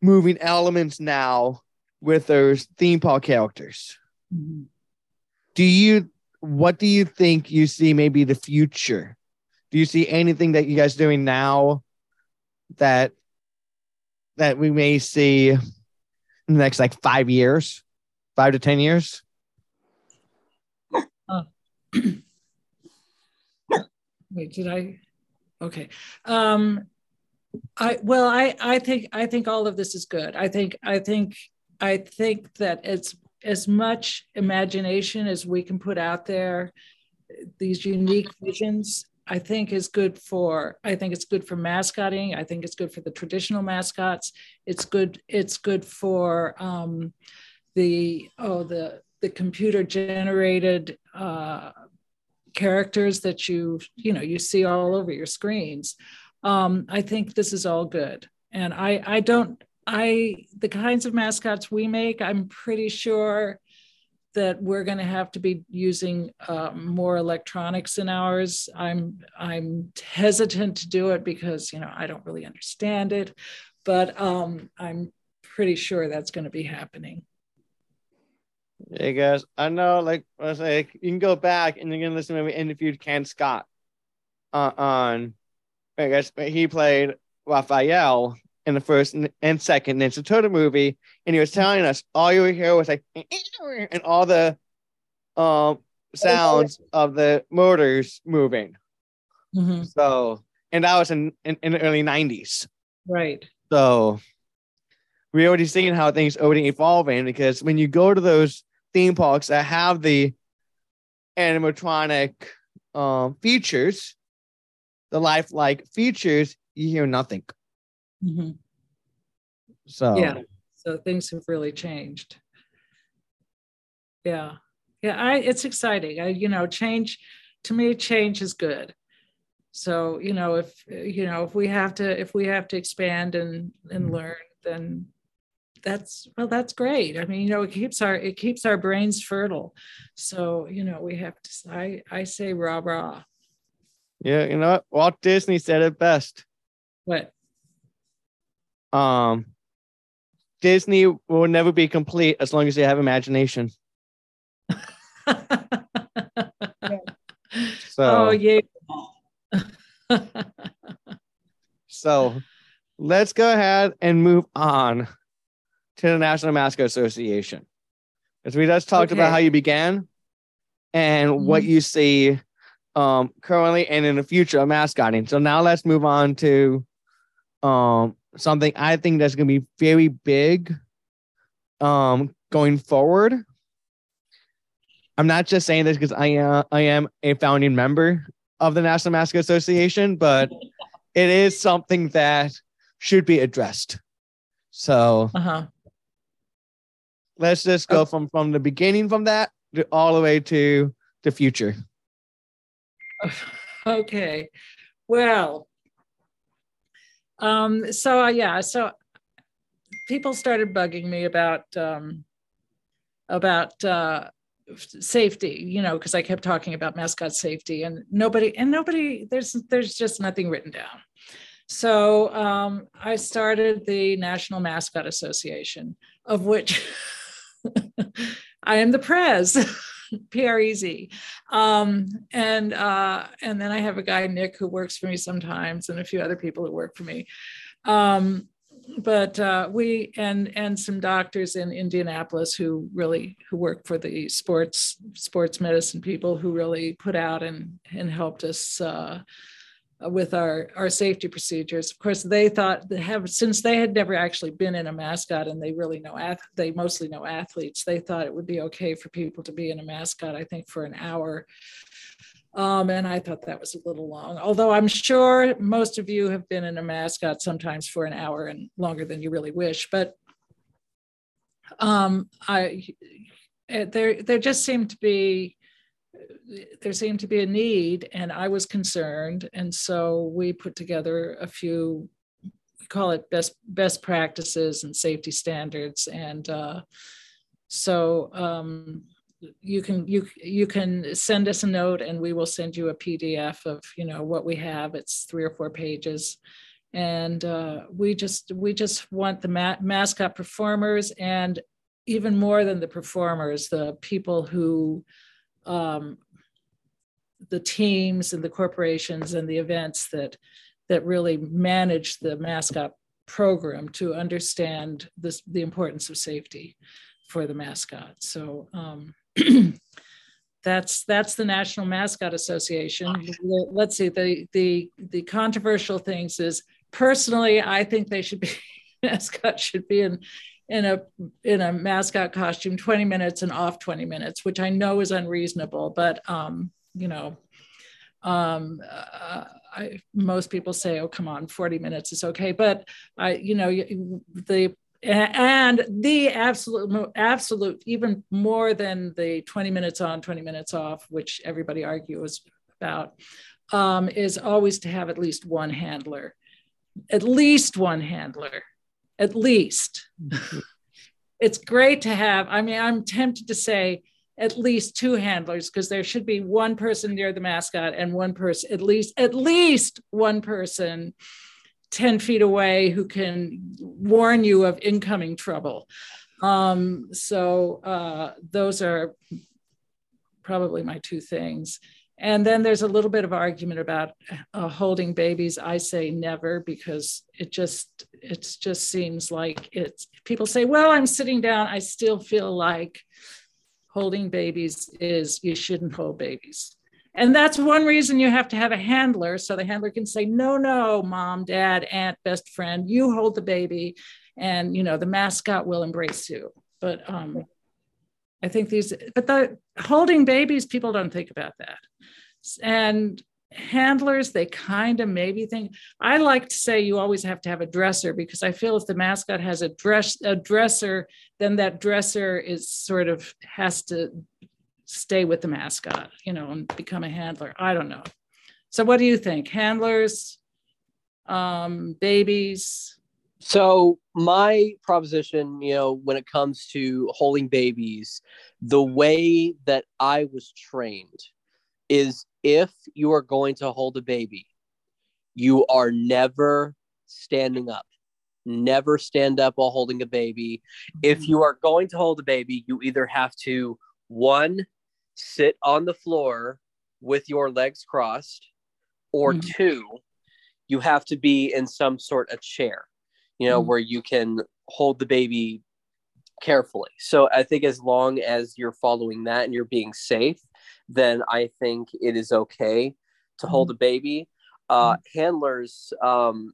moving elements now with those theme park characters Mhm. do you what do you think you see maybe the future do you see anything that you guys doing now that that we may see in the next like five years five to ten years Wait, did I? Okay. Um, I well, I I think I think all of this is good. I think I think I think that it's as much imagination as we can put out there, these unique visions, I think is good for I think it's good for mascotting. I think it's good for the traditional mascots. It's good, it's good for um, the oh the the computer generated uh, characters that you you know you see all over your screens um, i think this is all good and i i don't i the kinds of mascots we make i'm pretty sure that we're going to have to be using uh, more electronics in ours. I'm i'm hesitant to do it because you know i don't really understand it but um, i'm pretty sure that's going to be happening. Hey guys, I know like I was like you can go back and you can listen to me interviewed Ken Scott uh, on I guess he played Raphael in the first and second Ninja Turtle movie, and he was telling us all you would hear was like and all the um sounds of the motors moving. Mm-hmm. So and that was in, in, in the early 90s. Right. So we already seeing how things already evolving because when you go to those theme parks that have the animatronic um, features, the lifelike features, you hear nothing. Mm-hmm. So yeah, so things have really changed. Yeah, yeah, I it's exciting. I you know change to me change is good. So you know if you know if we have to if we have to expand and and learn, then that's well that's great i mean you know it keeps our it keeps our brains fertile so you know we have to i i say rah rah yeah you know what walt disney said it best what um disney will never be complete as long as you have imagination so oh yeah so let's go ahead and move on to the National Mascot Association. As we just talked Okay. about how you began and what Mm-hmm. you see um, currently and in the future of mascotting. So now let's move on to um, something I think that's going to be very big um, going forward. I'm not just saying this because I uh, I am a founding member of the National Mascot Association, but it is something that should be addressed. So uh-huh let's just go from from the beginning from that to all the way to the future. okay well um so uh, yeah so people started bugging me about um about uh safety you know because i kept talking about mascot safety and nobody and nobody there's there's just nothing written down. So um i started the national mascot association of which i am the prez p-r-e-z um, and uh, and then I have a guy Nick who works for me sometimes, and a few other people who work for me. Um, but uh, we and and some doctors in Indianapolis who really who work for the sports sports medicine people who really put out and and helped us. Uh, with our our safety procedures of course they thought they have since they had never actually been in a mascot and they really know ath- they mostly know athletes they thought it would be okay for people to be in a mascot i think for an hour um, and I thought that was a little long, although I'm sure most of you have been in a mascot sometimes for an hour and longer than you really wish. But um, I, eh, there, there just seemed to be, there seemed to be a need, and I was concerned, and so we put together a few, we call it best best practices and safety standards, and uh, so. Um, you can you you can send us a note and we will send you a pdf of you know what we have it's three or four pages and uh, we just we just want the ma- mascot performers and even more than the performers the people who um, the teams and the corporations and the events that that really manage the mascot program to understand this the importance of safety for the mascot so um, that's that's the National Mascot Association. Let's see the the the controversial things is personally, I think they should be mascot should be in in a in a mascot costume 20 minutes and off 20 minutes which i know is unreasonable but um you know um uh, I, most people say oh come on 40 minutes is okay but i you know the and the absolute absolute even more than the 20 minutes on 20 minutes off which everybody argues about um, is always to have at least one handler at least one handler at least. it's great to have, I mean, I'm tempted to say at least two handlers because there should be one person near the mascot and one person, at least, at least one person 10 feet away who can warn you of incoming trouble. Um, so uh, those are probably my two things. And then there's a little bit of argument about uh, holding babies. I say never because it just it just seems like it's people say, well, I'm sitting down. I still feel like holding babies is you shouldn't hold babies. And that's one reason you have to have a handler so the handler can say, no, no, mom, dad, aunt, best friend, you hold the baby, and you know the mascot will embrace you. But um, I think these, but the holding babies, people don't think about that. And handlers, they kind of maybe think, I like to say you always have to have a dresser because I feel if the mascot has a dress, a dresser, then that dresser is sort of has to stay with the mascot, you know, and become a handler. I don't know. So what do you think? Handlers, um, babies, so my proposition, you know, when it comes to holding babies, the way that I was trained is if you are going to hold a baby, you are never standing up. Never stand up while holding a baby. If you are going to hold a baby, you either have to one sit on the floor with your legs crossed or mm-hmm. two you have to be in some sort of chair you know, mm-hmm. where you can hold the baby carefully. So I think as long as you're following that and you're being safe, then I think it is okay to mm-hmm. hold a baby. Uh, mm-hmm. handlers, um,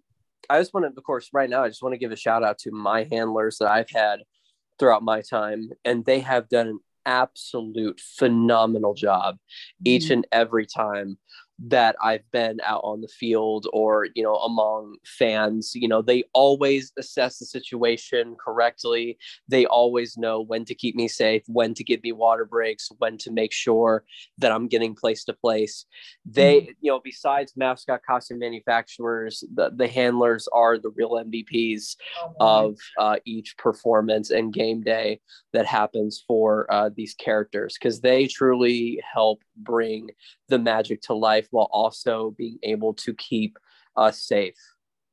I just want to, of course, right now, I just want to give a shout out to my handlers that I've had throughout my time, and they have done an absolute phenomenal job each mm-hmm. and every time that I've been out on the field or, you know, among fans, you know, they always assess the situation correctly. They always know when to keep me safe, when to give me water breaks, when to make sure that I'm getting place to place. They, mm-hmm. you know, besides mascot costume manufacturers, the, the handlers are the real MVPs oh, of uh, each performance and game day that happens for uh, these characters because they truly help bring the magic to life while also being able to keep us safe.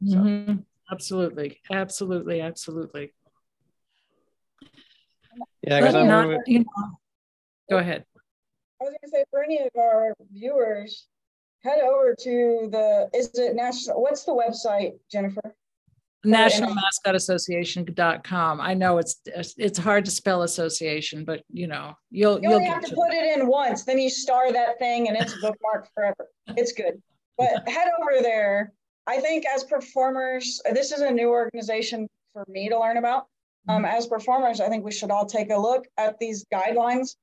So. Mm-hmm. Absolutely, absolutely, absolutely. Yeah, I not, you know, go ahead. I was going to say for any of our viewers, head over to the is it national? What's the website, Jennifer? National Mascot Association.com. I know it's it's hard to spell association, but you know, you'll you only have to, to put it in once, then you star that thing and it's bookmarked forever. It's good. But head over there. I think as performers, this is a new organization for me to learn about. Um, as performers, I think we should all take a look at these guidelines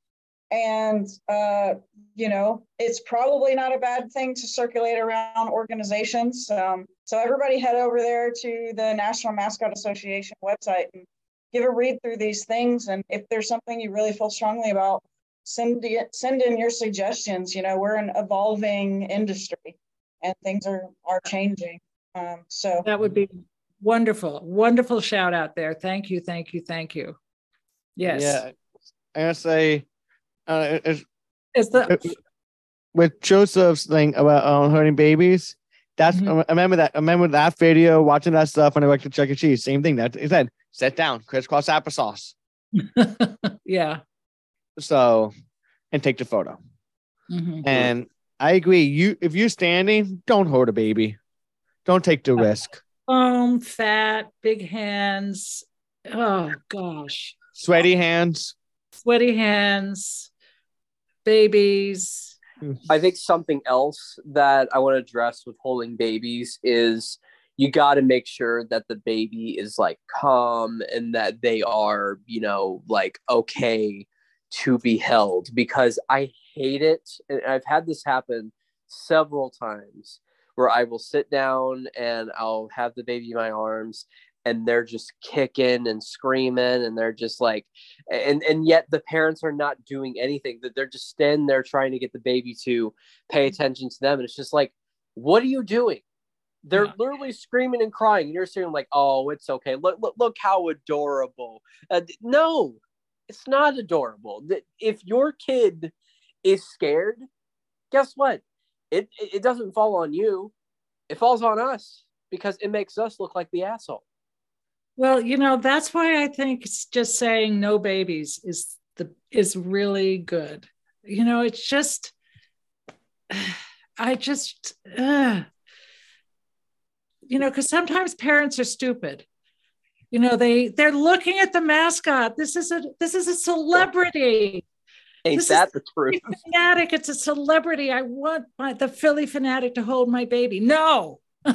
and uh, you know it's probably not a bad thing to circulate around organizations um, so everybody head over there to the national mascot association website and give a read through these things. And if there's something you really feel strongly about send it, send in your suggestions. You know we're an evolving industry and things are are changing. Um, so. That would be wonderful wonderful shout out there. Thank you thank you thank you. Yes. Yeah. I gotta say uh, it's, it's the with Joseph's thing about um, hurting babies. That's mm-hmm. I remember that. I remember that video, watching that stuff when I worked at Chuck E. Cheese. Same thing. That he said, "Sit down, crisscross applesauce." yeah. So, and take the photo. Mm-hmm. And I agree. You, if you're standing, don't hold a baby. Don't take the risk. Um, fat, big hands. Oh gosh. Sweaty hands. Sweaty hands babies. I think something else that I want to address with holding babies is, you got to make sure that the baby is like calm and that they are, you know, like okay to be held because I hate it. And I've had this happen several times where I will sit down and I'll have the baby in my arms and they're just kicking and screaming and they're just like and and yet the parents are not doing anything that they're just standing there trying to get the baby to pay attention to them. And it's just like what are you doing? They're Yeah. literally screaming and crying. And you're sitting like oh it's okay. Look look, look how adorable. Uh, no it's not adorable. If your kid is scared guess what? It it doesn't fall on you. It falls on us because it makes us look like the asshole Well, you know, that's why I think it's just saying no babies is the is really good. You know, it's just I just uh, you know, because sometimes parents are stupid. You know, they they're looking at the mascot. This is a this is a celebrity. Ain't This is- that the truth? Phanatic. It's a celebrity. I want my, the Phillie Phanatic to hold my baby. No.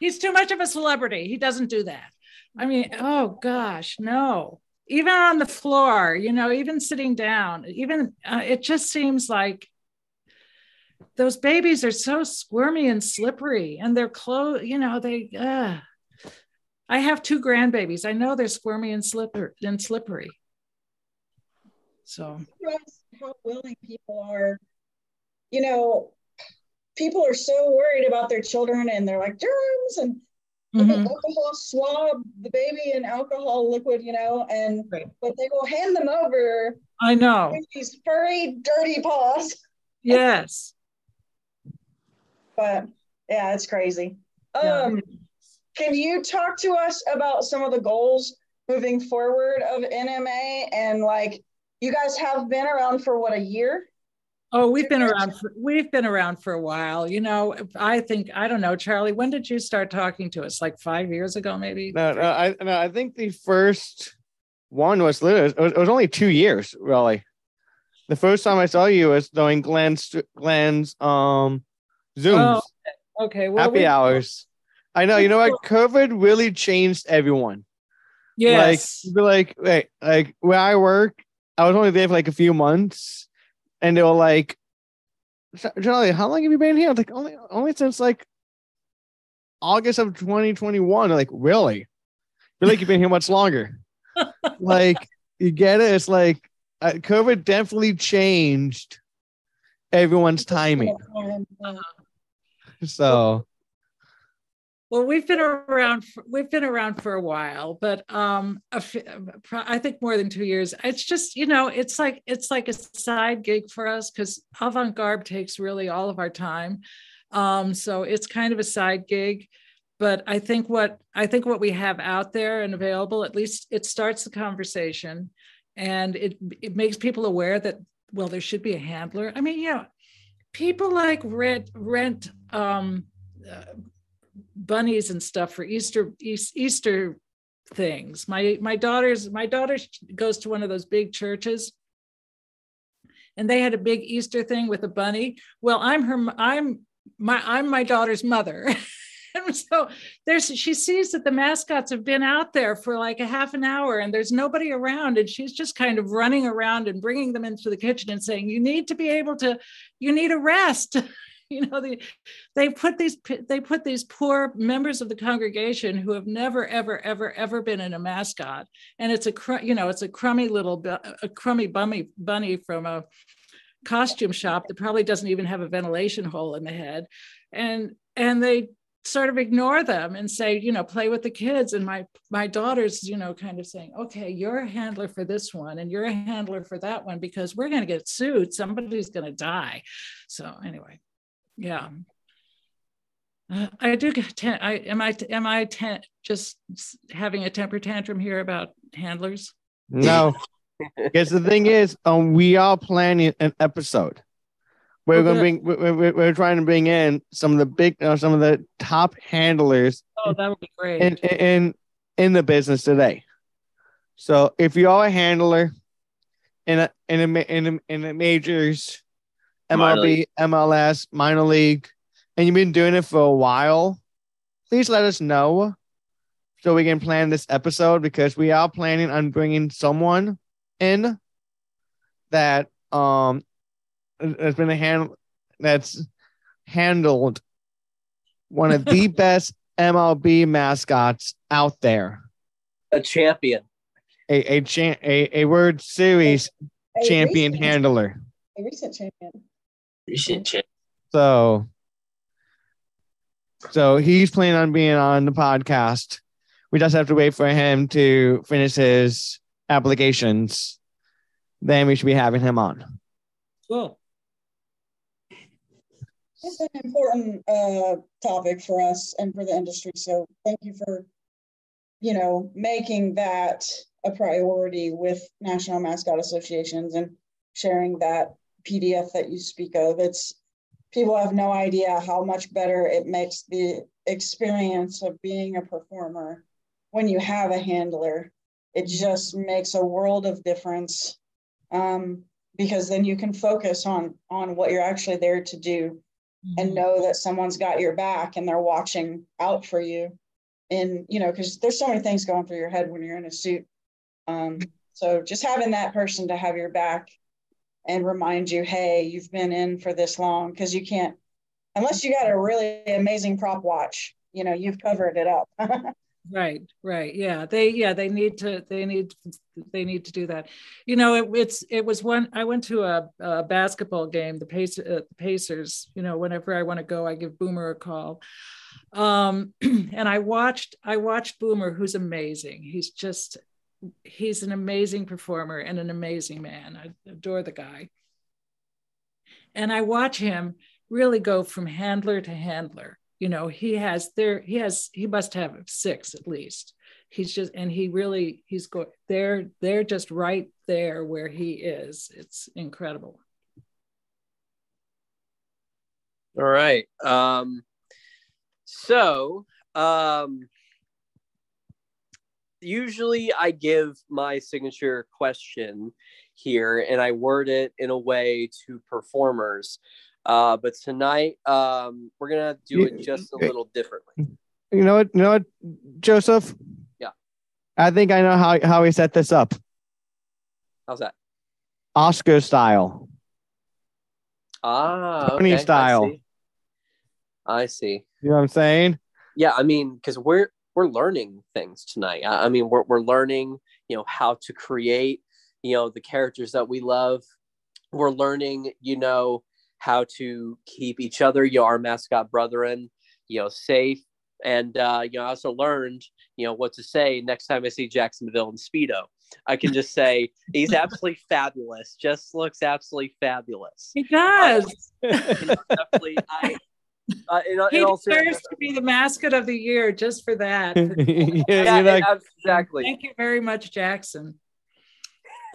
He's too much of a celebrity. He doesn't do that. I mean, oh gosh, no. Even on the floor, you know, even sitting down, even uh, it just seems like those babies are so squirmy and slippery and they're close, you know, they, uh, I have two grandbabies. I know they're squirmy and slipper and slippery. So, how willing people are. You know, people are so worried about their children and they're like germs and mhm. alcohol swab the baby in alcohol liquid, you know, and Right. but they will hand them over I know. with these furry, dirty paws. Yes. But yeah, it's crazy. Yeah. Um, can you talk to us about some of the goals moving forward of NMA and like you guys have been around for what a year? Oh, we've been around. For, we've been around for a while. You know, I think I don't know, Charlie. When did you start talking to us? Like five years ago, maybe. No, no, I no, I think the first one was literally it was, it was only two years, really. The first time I saw you was during Glenn's Glenn's um Zooms, Oh, Okay. Well, happy we- hours. I know, you know what? COVID really changed everyone. Yes. Like, be like, wait, like where I work, I was only there for like a few months, and they were like, Charlie, how long have you been here? I was like, only, only since like August of 2021. They're like, really? Feel like you've been here much longer. like, you get it? It's like uh, COVID definitely changed everyone's timing. So, Well, we've been around. For, we've been around for a while, but um, a I think more than two years. It's just you know, it's like it's like a side gig for us because Avant Garb takes really all of our time. Um, so it's kind of a side gig. But I think what I think what we have out there and available, at least it starts the conversation, and it it makes people aware that well, there should be a handler. I mean, you know, people like rent rent um, uh, bunnies and stuff for Easter Easter things. My my daughter's my daughter goes to one of those big churches, and they had a big Easter thing with a bunny. Well, I'm her I'm my I'm my daughter's mother. And so there's she sees that the mascots have been out there for like a half an hour and there's nobody around and she's just kind of running around and bringing them into the kitchen and saying you need to be able to you need a rest you know they they put these they put these poor members of the congregation who have never ever ever ever been in a mascot. And it's a you know it's a crummy little a crummy bummy bunny from a costume shop that probably doesn't even have a ventilation hole in the head. And and they sort of ignore them and say you know play with the kids. And my my daughter's you know kind of saying okay you're a handler for this one and you're a handler for that one because we're going to get sued. Somebody's going to die. So anyway yeah uh, i do get ten, i am i am i ten, just having a temper tantrum here about handlers no. Because the thing is, um, we are planning an episode. We're Oh, gonna bring. We're, we're, we're trying to bring in some of the big, uh, some of the top handlers oh that would be great in in in the business today. So if you are a handler in a in a in a, in a majors, Minor MLB, MLS, minor league, and you've been doing it for a while, please let us know so we can plan this episode because we are planning on bringing someone in that um has been a hand that's handled one of the best MLB mascots out there. A champion. A a cha- a, a World Series A champion recent- handler. A recent champion. Recent champ. So so he's planning on being on the podcast. We just have to wait for him to finish his applications. Then we should be having him on. Cool. It's an important uh, topic for us and for the industry. So thank you for, you know, making that a priority with national mascot associations and sharing that PDF that you speak of. It's people have no idea how much better it makes the experience of being a performer when you have a handler. It just makes a world of difference um, because then you can focus on on what you're actually there to do and know that someone's got your back and they're watching out for you and you know because there's so many things going through your head when you're in a suit um, so just having that person to have your back and remind you hey you've been in for this long because you can't unless you got a really amazing prop watch you know you've covered it up Right, right. Yeah. They yeah, they need to they need they need to do that. You know, it, it's it was one I went to a, a basketball game, the Pace, uh, Pacers, you know, whenever I want to go, I give Boomer a call. Um and I watched I watched Boomer who's amazing. He's just he's an amazing performer and an amazing man. I adore the guy. And I watch him really go from handler to handler you know he has there he has he must have six at least he's just and he really he's going, they're they're just right there where he is it's incredible All right. Um, so um, usually I give my signature question here and I word it in a way to performers. Uh, but tonight um, we're gonna do it just a little differently. You know what? You know what, Joseph? Yeah. I think I know how, how he set this up. How's that? Oscar style. Ah, Tony okay, I style. see. I see. You know what I'm saying? Yeah, I mean, because we're we're learning things tonight. I, I mean, we're we're learning, you know, how to create, you know, the characters that we love. We're learning, you know, how to keep each other, you know, our mascot brethren, you know, safe. And uh, you know, I also learned, you know, what to say next time I see Jaxson de Ville and Speedo. I can just say he's absolutely fabulous. Just looks absolutely fabulous. he does Definitely, I. Uh, in, in he all deserves seriousness, to be the mascot of the year just for that yeah, yeah, like, exactly. thank you very much jackson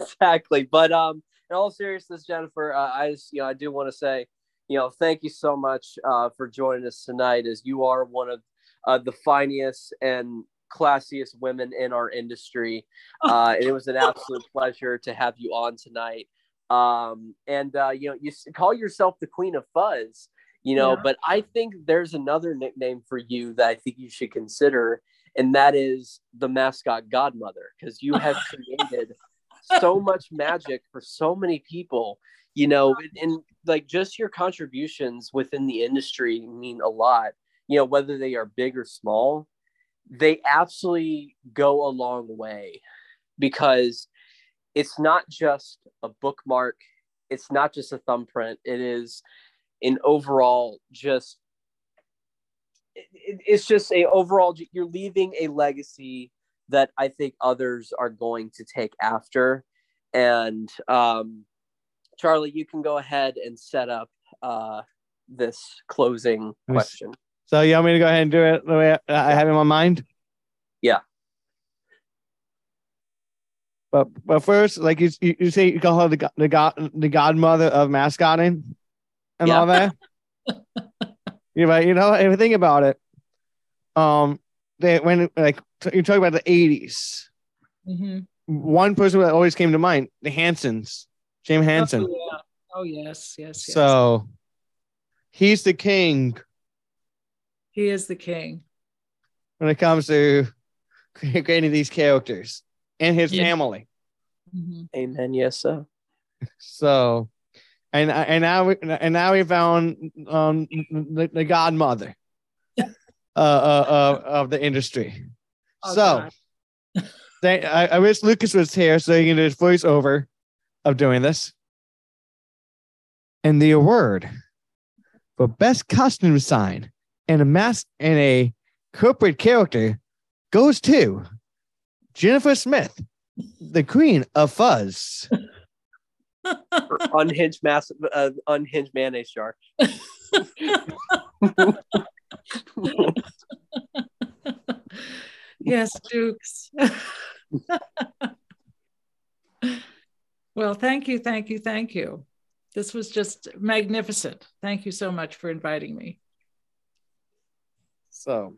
exactly. But um, in all seriousness, Jennifer, uh, I just you know I do want to say you know thank you so much uh, for joining us tonight, as you are one of uh, the finest and classiest women in our industry, uh, and it was an absolute pleasure to have you on tonight. Um, and uh, you know you call yourself the Queen of Fuzz, you know, Yeah. but I think there's another nickname for you that I think you should consider. And that is the mascot godmother, because you have created so much magic for so many people you know and, and like just your contributions within the industry mean a lot you know whether they are big or small they absolutely go a long way because it's not just a bookmark it's not just a thumbprint it is an overall just it, it- it's just a overall you're leaving a legacy that I think others are going to take after. And um, Charlie, you can go ahead and set up uh, this closing question. so you want me to go ahead and do it the way I have in my mind? Yeah. But but first, like you you, say, you call her the the god the godmother of mascotting and Yeah. all that. you right, you know, if you think about it, um, they when like t- you talk about the '80s, Mhm. one person that always came to mind, the Hensons, James Henson. oh, yeah. oh yes yes yes So he's the king He is the king. when it comes to creating these characters and his Yeah. family. Mhm. Amen. Yes, sir. So, and and now we and now we found um the, the godmother uh, uh, uh of the industry. Oh, so, they, I, I wish Lucas was here so he can do his voiceover of doing this. And the award for best costume design and a mask and a corporate character goes to Jennifer Smith, the Queen of Fuzz. For unhinged mass, uh, unhinged mayonnaise jar. yes, Dukes. well, thank you, thank you, thank you. This was just magnificent. Thank you so much for inviting me. So,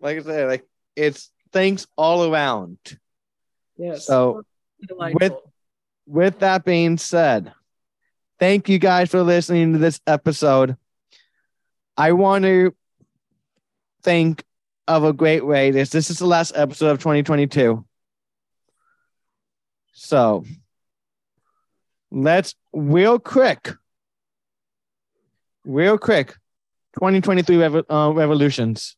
like I said, like it's thanks all around. Yes. So, delightful. with that being said, thank you guys for listening to this episode. I want to think of a great way. This this is the last episode of 2022. So let's real quick, real quick, 2023 revo- uh, revolutions.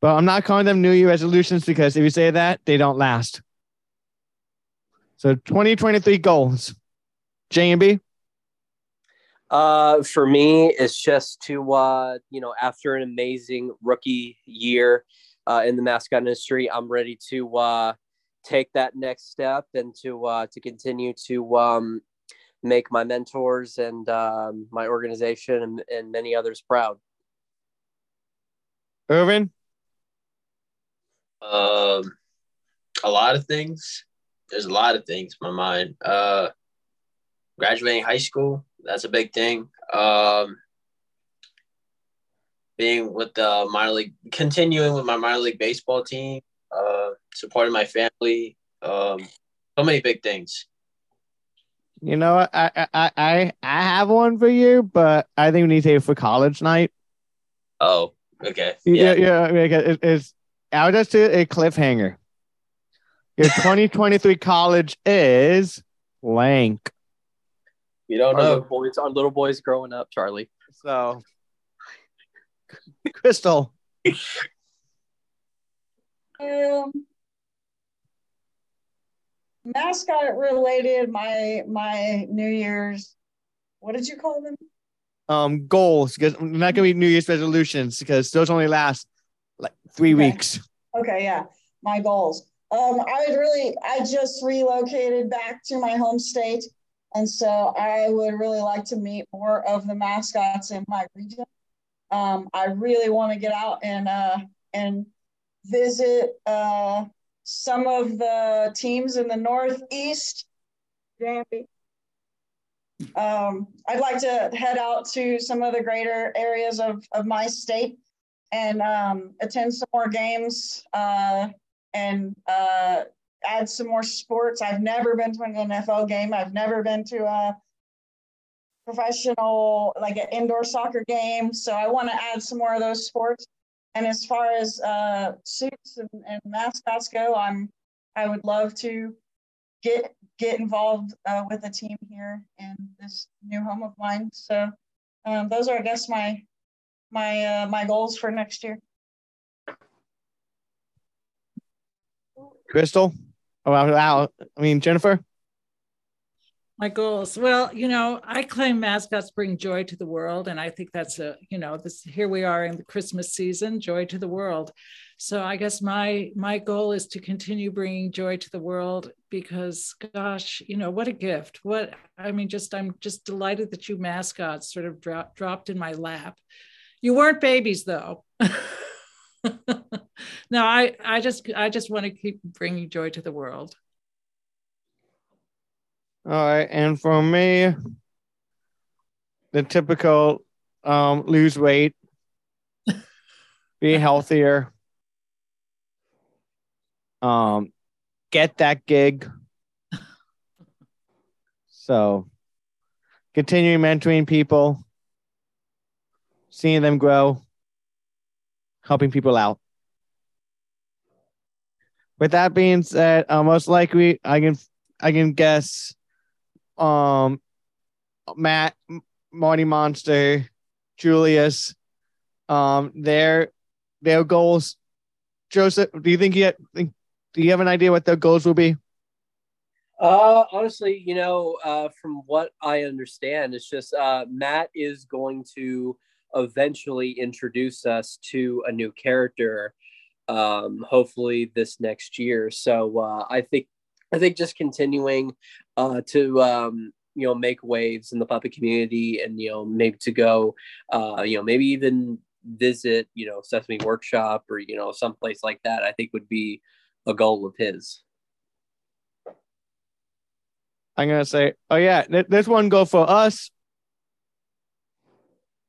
But I'm not calling them New Year resolutions because if you say that, they don't last. So 2023 goals. J and B. Uh, for me, it's just to uh, you know, after an amazing rookie year uh, in the mascot industry, I'm ready to uh, take that next step and to uh, to continue to um, make my mentors and um, my organization and, and many others proud. Irvin. Um, a lot of things. There's a lot of things in my mind. Uh, graduating high school, that's a big thing. Um, being with the minor league, continuing with my minor league baseball team, uh, supporting my family. Um, so many big things. You know. I I I I have one for you, but I think we need to take it for college night. Oh, okay. Yeah, Yeah. yeah. it- it's I'll just do a cliffhanger. Your 2023 college is blank. You don't Our little know. boys, our little boys growing up, Charlie. So, Crystal. Um, mascot related. My my New Year's. What did you call them? Um, goals because I'm not gonna be New Year's resolutions because those only last like three Okay. weeks. Okay, yeah, my goals. Um, I would really, I just relocated back to my home state, and so I would really like to meet more of the mascots in my region. Um, I really want to get out and uh, and visit uh, some of the teams in the Northeast. Um, I'd like to head out to some of the greater areas of, of my state and um, attend some more games uh, and uh, add some more sports. I've never been to an NFL game. I've never been to a professional, like an indoor soccer game. So I want to add some more of those sports. And as far as uh, suits and, and mascots go, I'm I would love to get get involved uh, with a team here in this new home of mine. So um, those are, I guess, my my uh, my goals for next year. Crystal. Oh, wow. I mean Jennifer. my goals well you know i claim mascots bring joy to the world and i think that's a you know this here we are in the christmas season joy to the world so i guess my my goal is to continue bringing joy to the world because gosh you know what a gift what i mean just i'm just delighted that you mascots sort of dro- dropped in my lap you weren't babies though no i i just i just want to keep bringing joy to the world All right, and for me, the typical um, lose weight, be healthier, um, get that gig. So, continue mentoring people, seeing them grow, helping people out. With that being said, uh, most likely I can I can guess um Matt, Marty Monster, Julius, um their their goals. Joseph, do you think you think do you have an idea what their goals will be? Uh, honestly, you know, uh, from what I understand, it's just uh, Matt is going to eventually introduce us to a new character um, hopefully this next year. So uh, I think I think just continuing uh, to um, you know make waves in the puppet community, and you know maybe to go, uh, you know maybe even visit you know Sesame Workshop or you know someplace like that. I think would be a goal of his. I'm gonna say, oh yeah, th- there's one goal for us.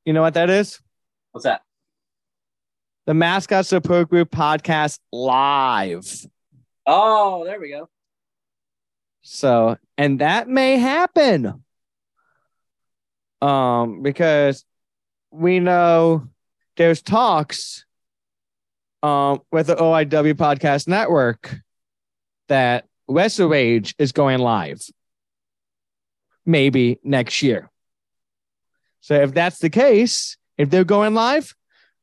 You know what that is? What's that? The Mascot Support Group podcast live. Oh, there we go. So, and that may happen. Um, because we know there's talks um with the OIW podcast network that Wrestle Rage is going live maybe next year. So if that's the case, if they're going live,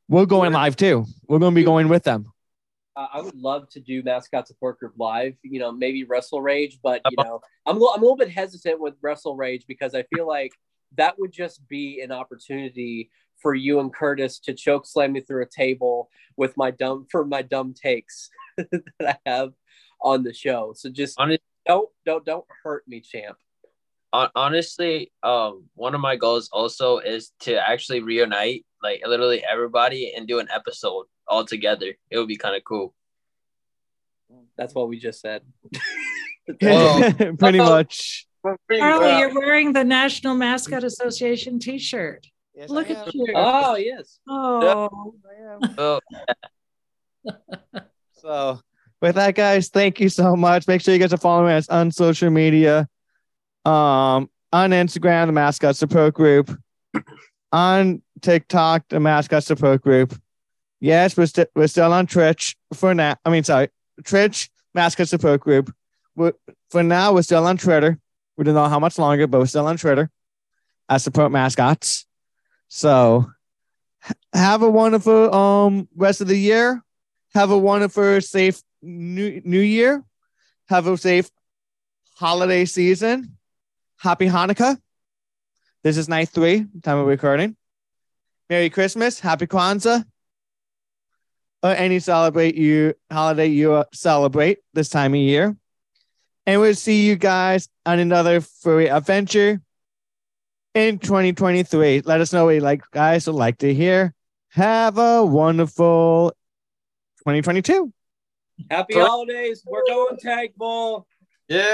we're going live too. We're going to be going with them. Uh, I would love to do mascot support group live. You know, maybe Wrestle Rage, but you know, I'm a little, I'm a little bit hesitant with Wrestle Rage because I feel like that would just be an opportunity for you and Curtis to choke slam me through a table with my dumb for my dumb takes that I have on the show. So just Honest- don't don't don't hurt me, champ. Hon- honestly, um, one of my goals also is to actually reunite like literally everybody and do an episode all together. It would be kind of cool. That's what we just said. Well- Pretty much. Charlie, you're wearing the National Mascot Association T-shirt. Look at you. oh yes. Oh, Well, So, with that, guys, thank you so much. Make sure you guys are following us on social media. Um, on Instagram, the Mascot Support Group. On TikTok, the Mascot Support Group. Yes, we're, st- we're still on Twitch for now. I mean, sorry, Twitch Mascot Support Group. We're, for now, we're still on Twitter. We don't know how much longer, but we're still on Twitter as support mascots. So, have a wonderful um rest of the year. Have a wonderful, safe new New Year. Have a safe holiday season. Happy Hanukkah. This is night three, time of recording. Merry Christmas. Happy Kwanzaa. Or any celebrate you holiday you uh, celebrate this time of year. And we'll see you guys on another furry adventure in 2023. Let us know what you like, guys, would like to hear. Have a wonderful 2022. Happy holidays. We're going tag ball. yeah.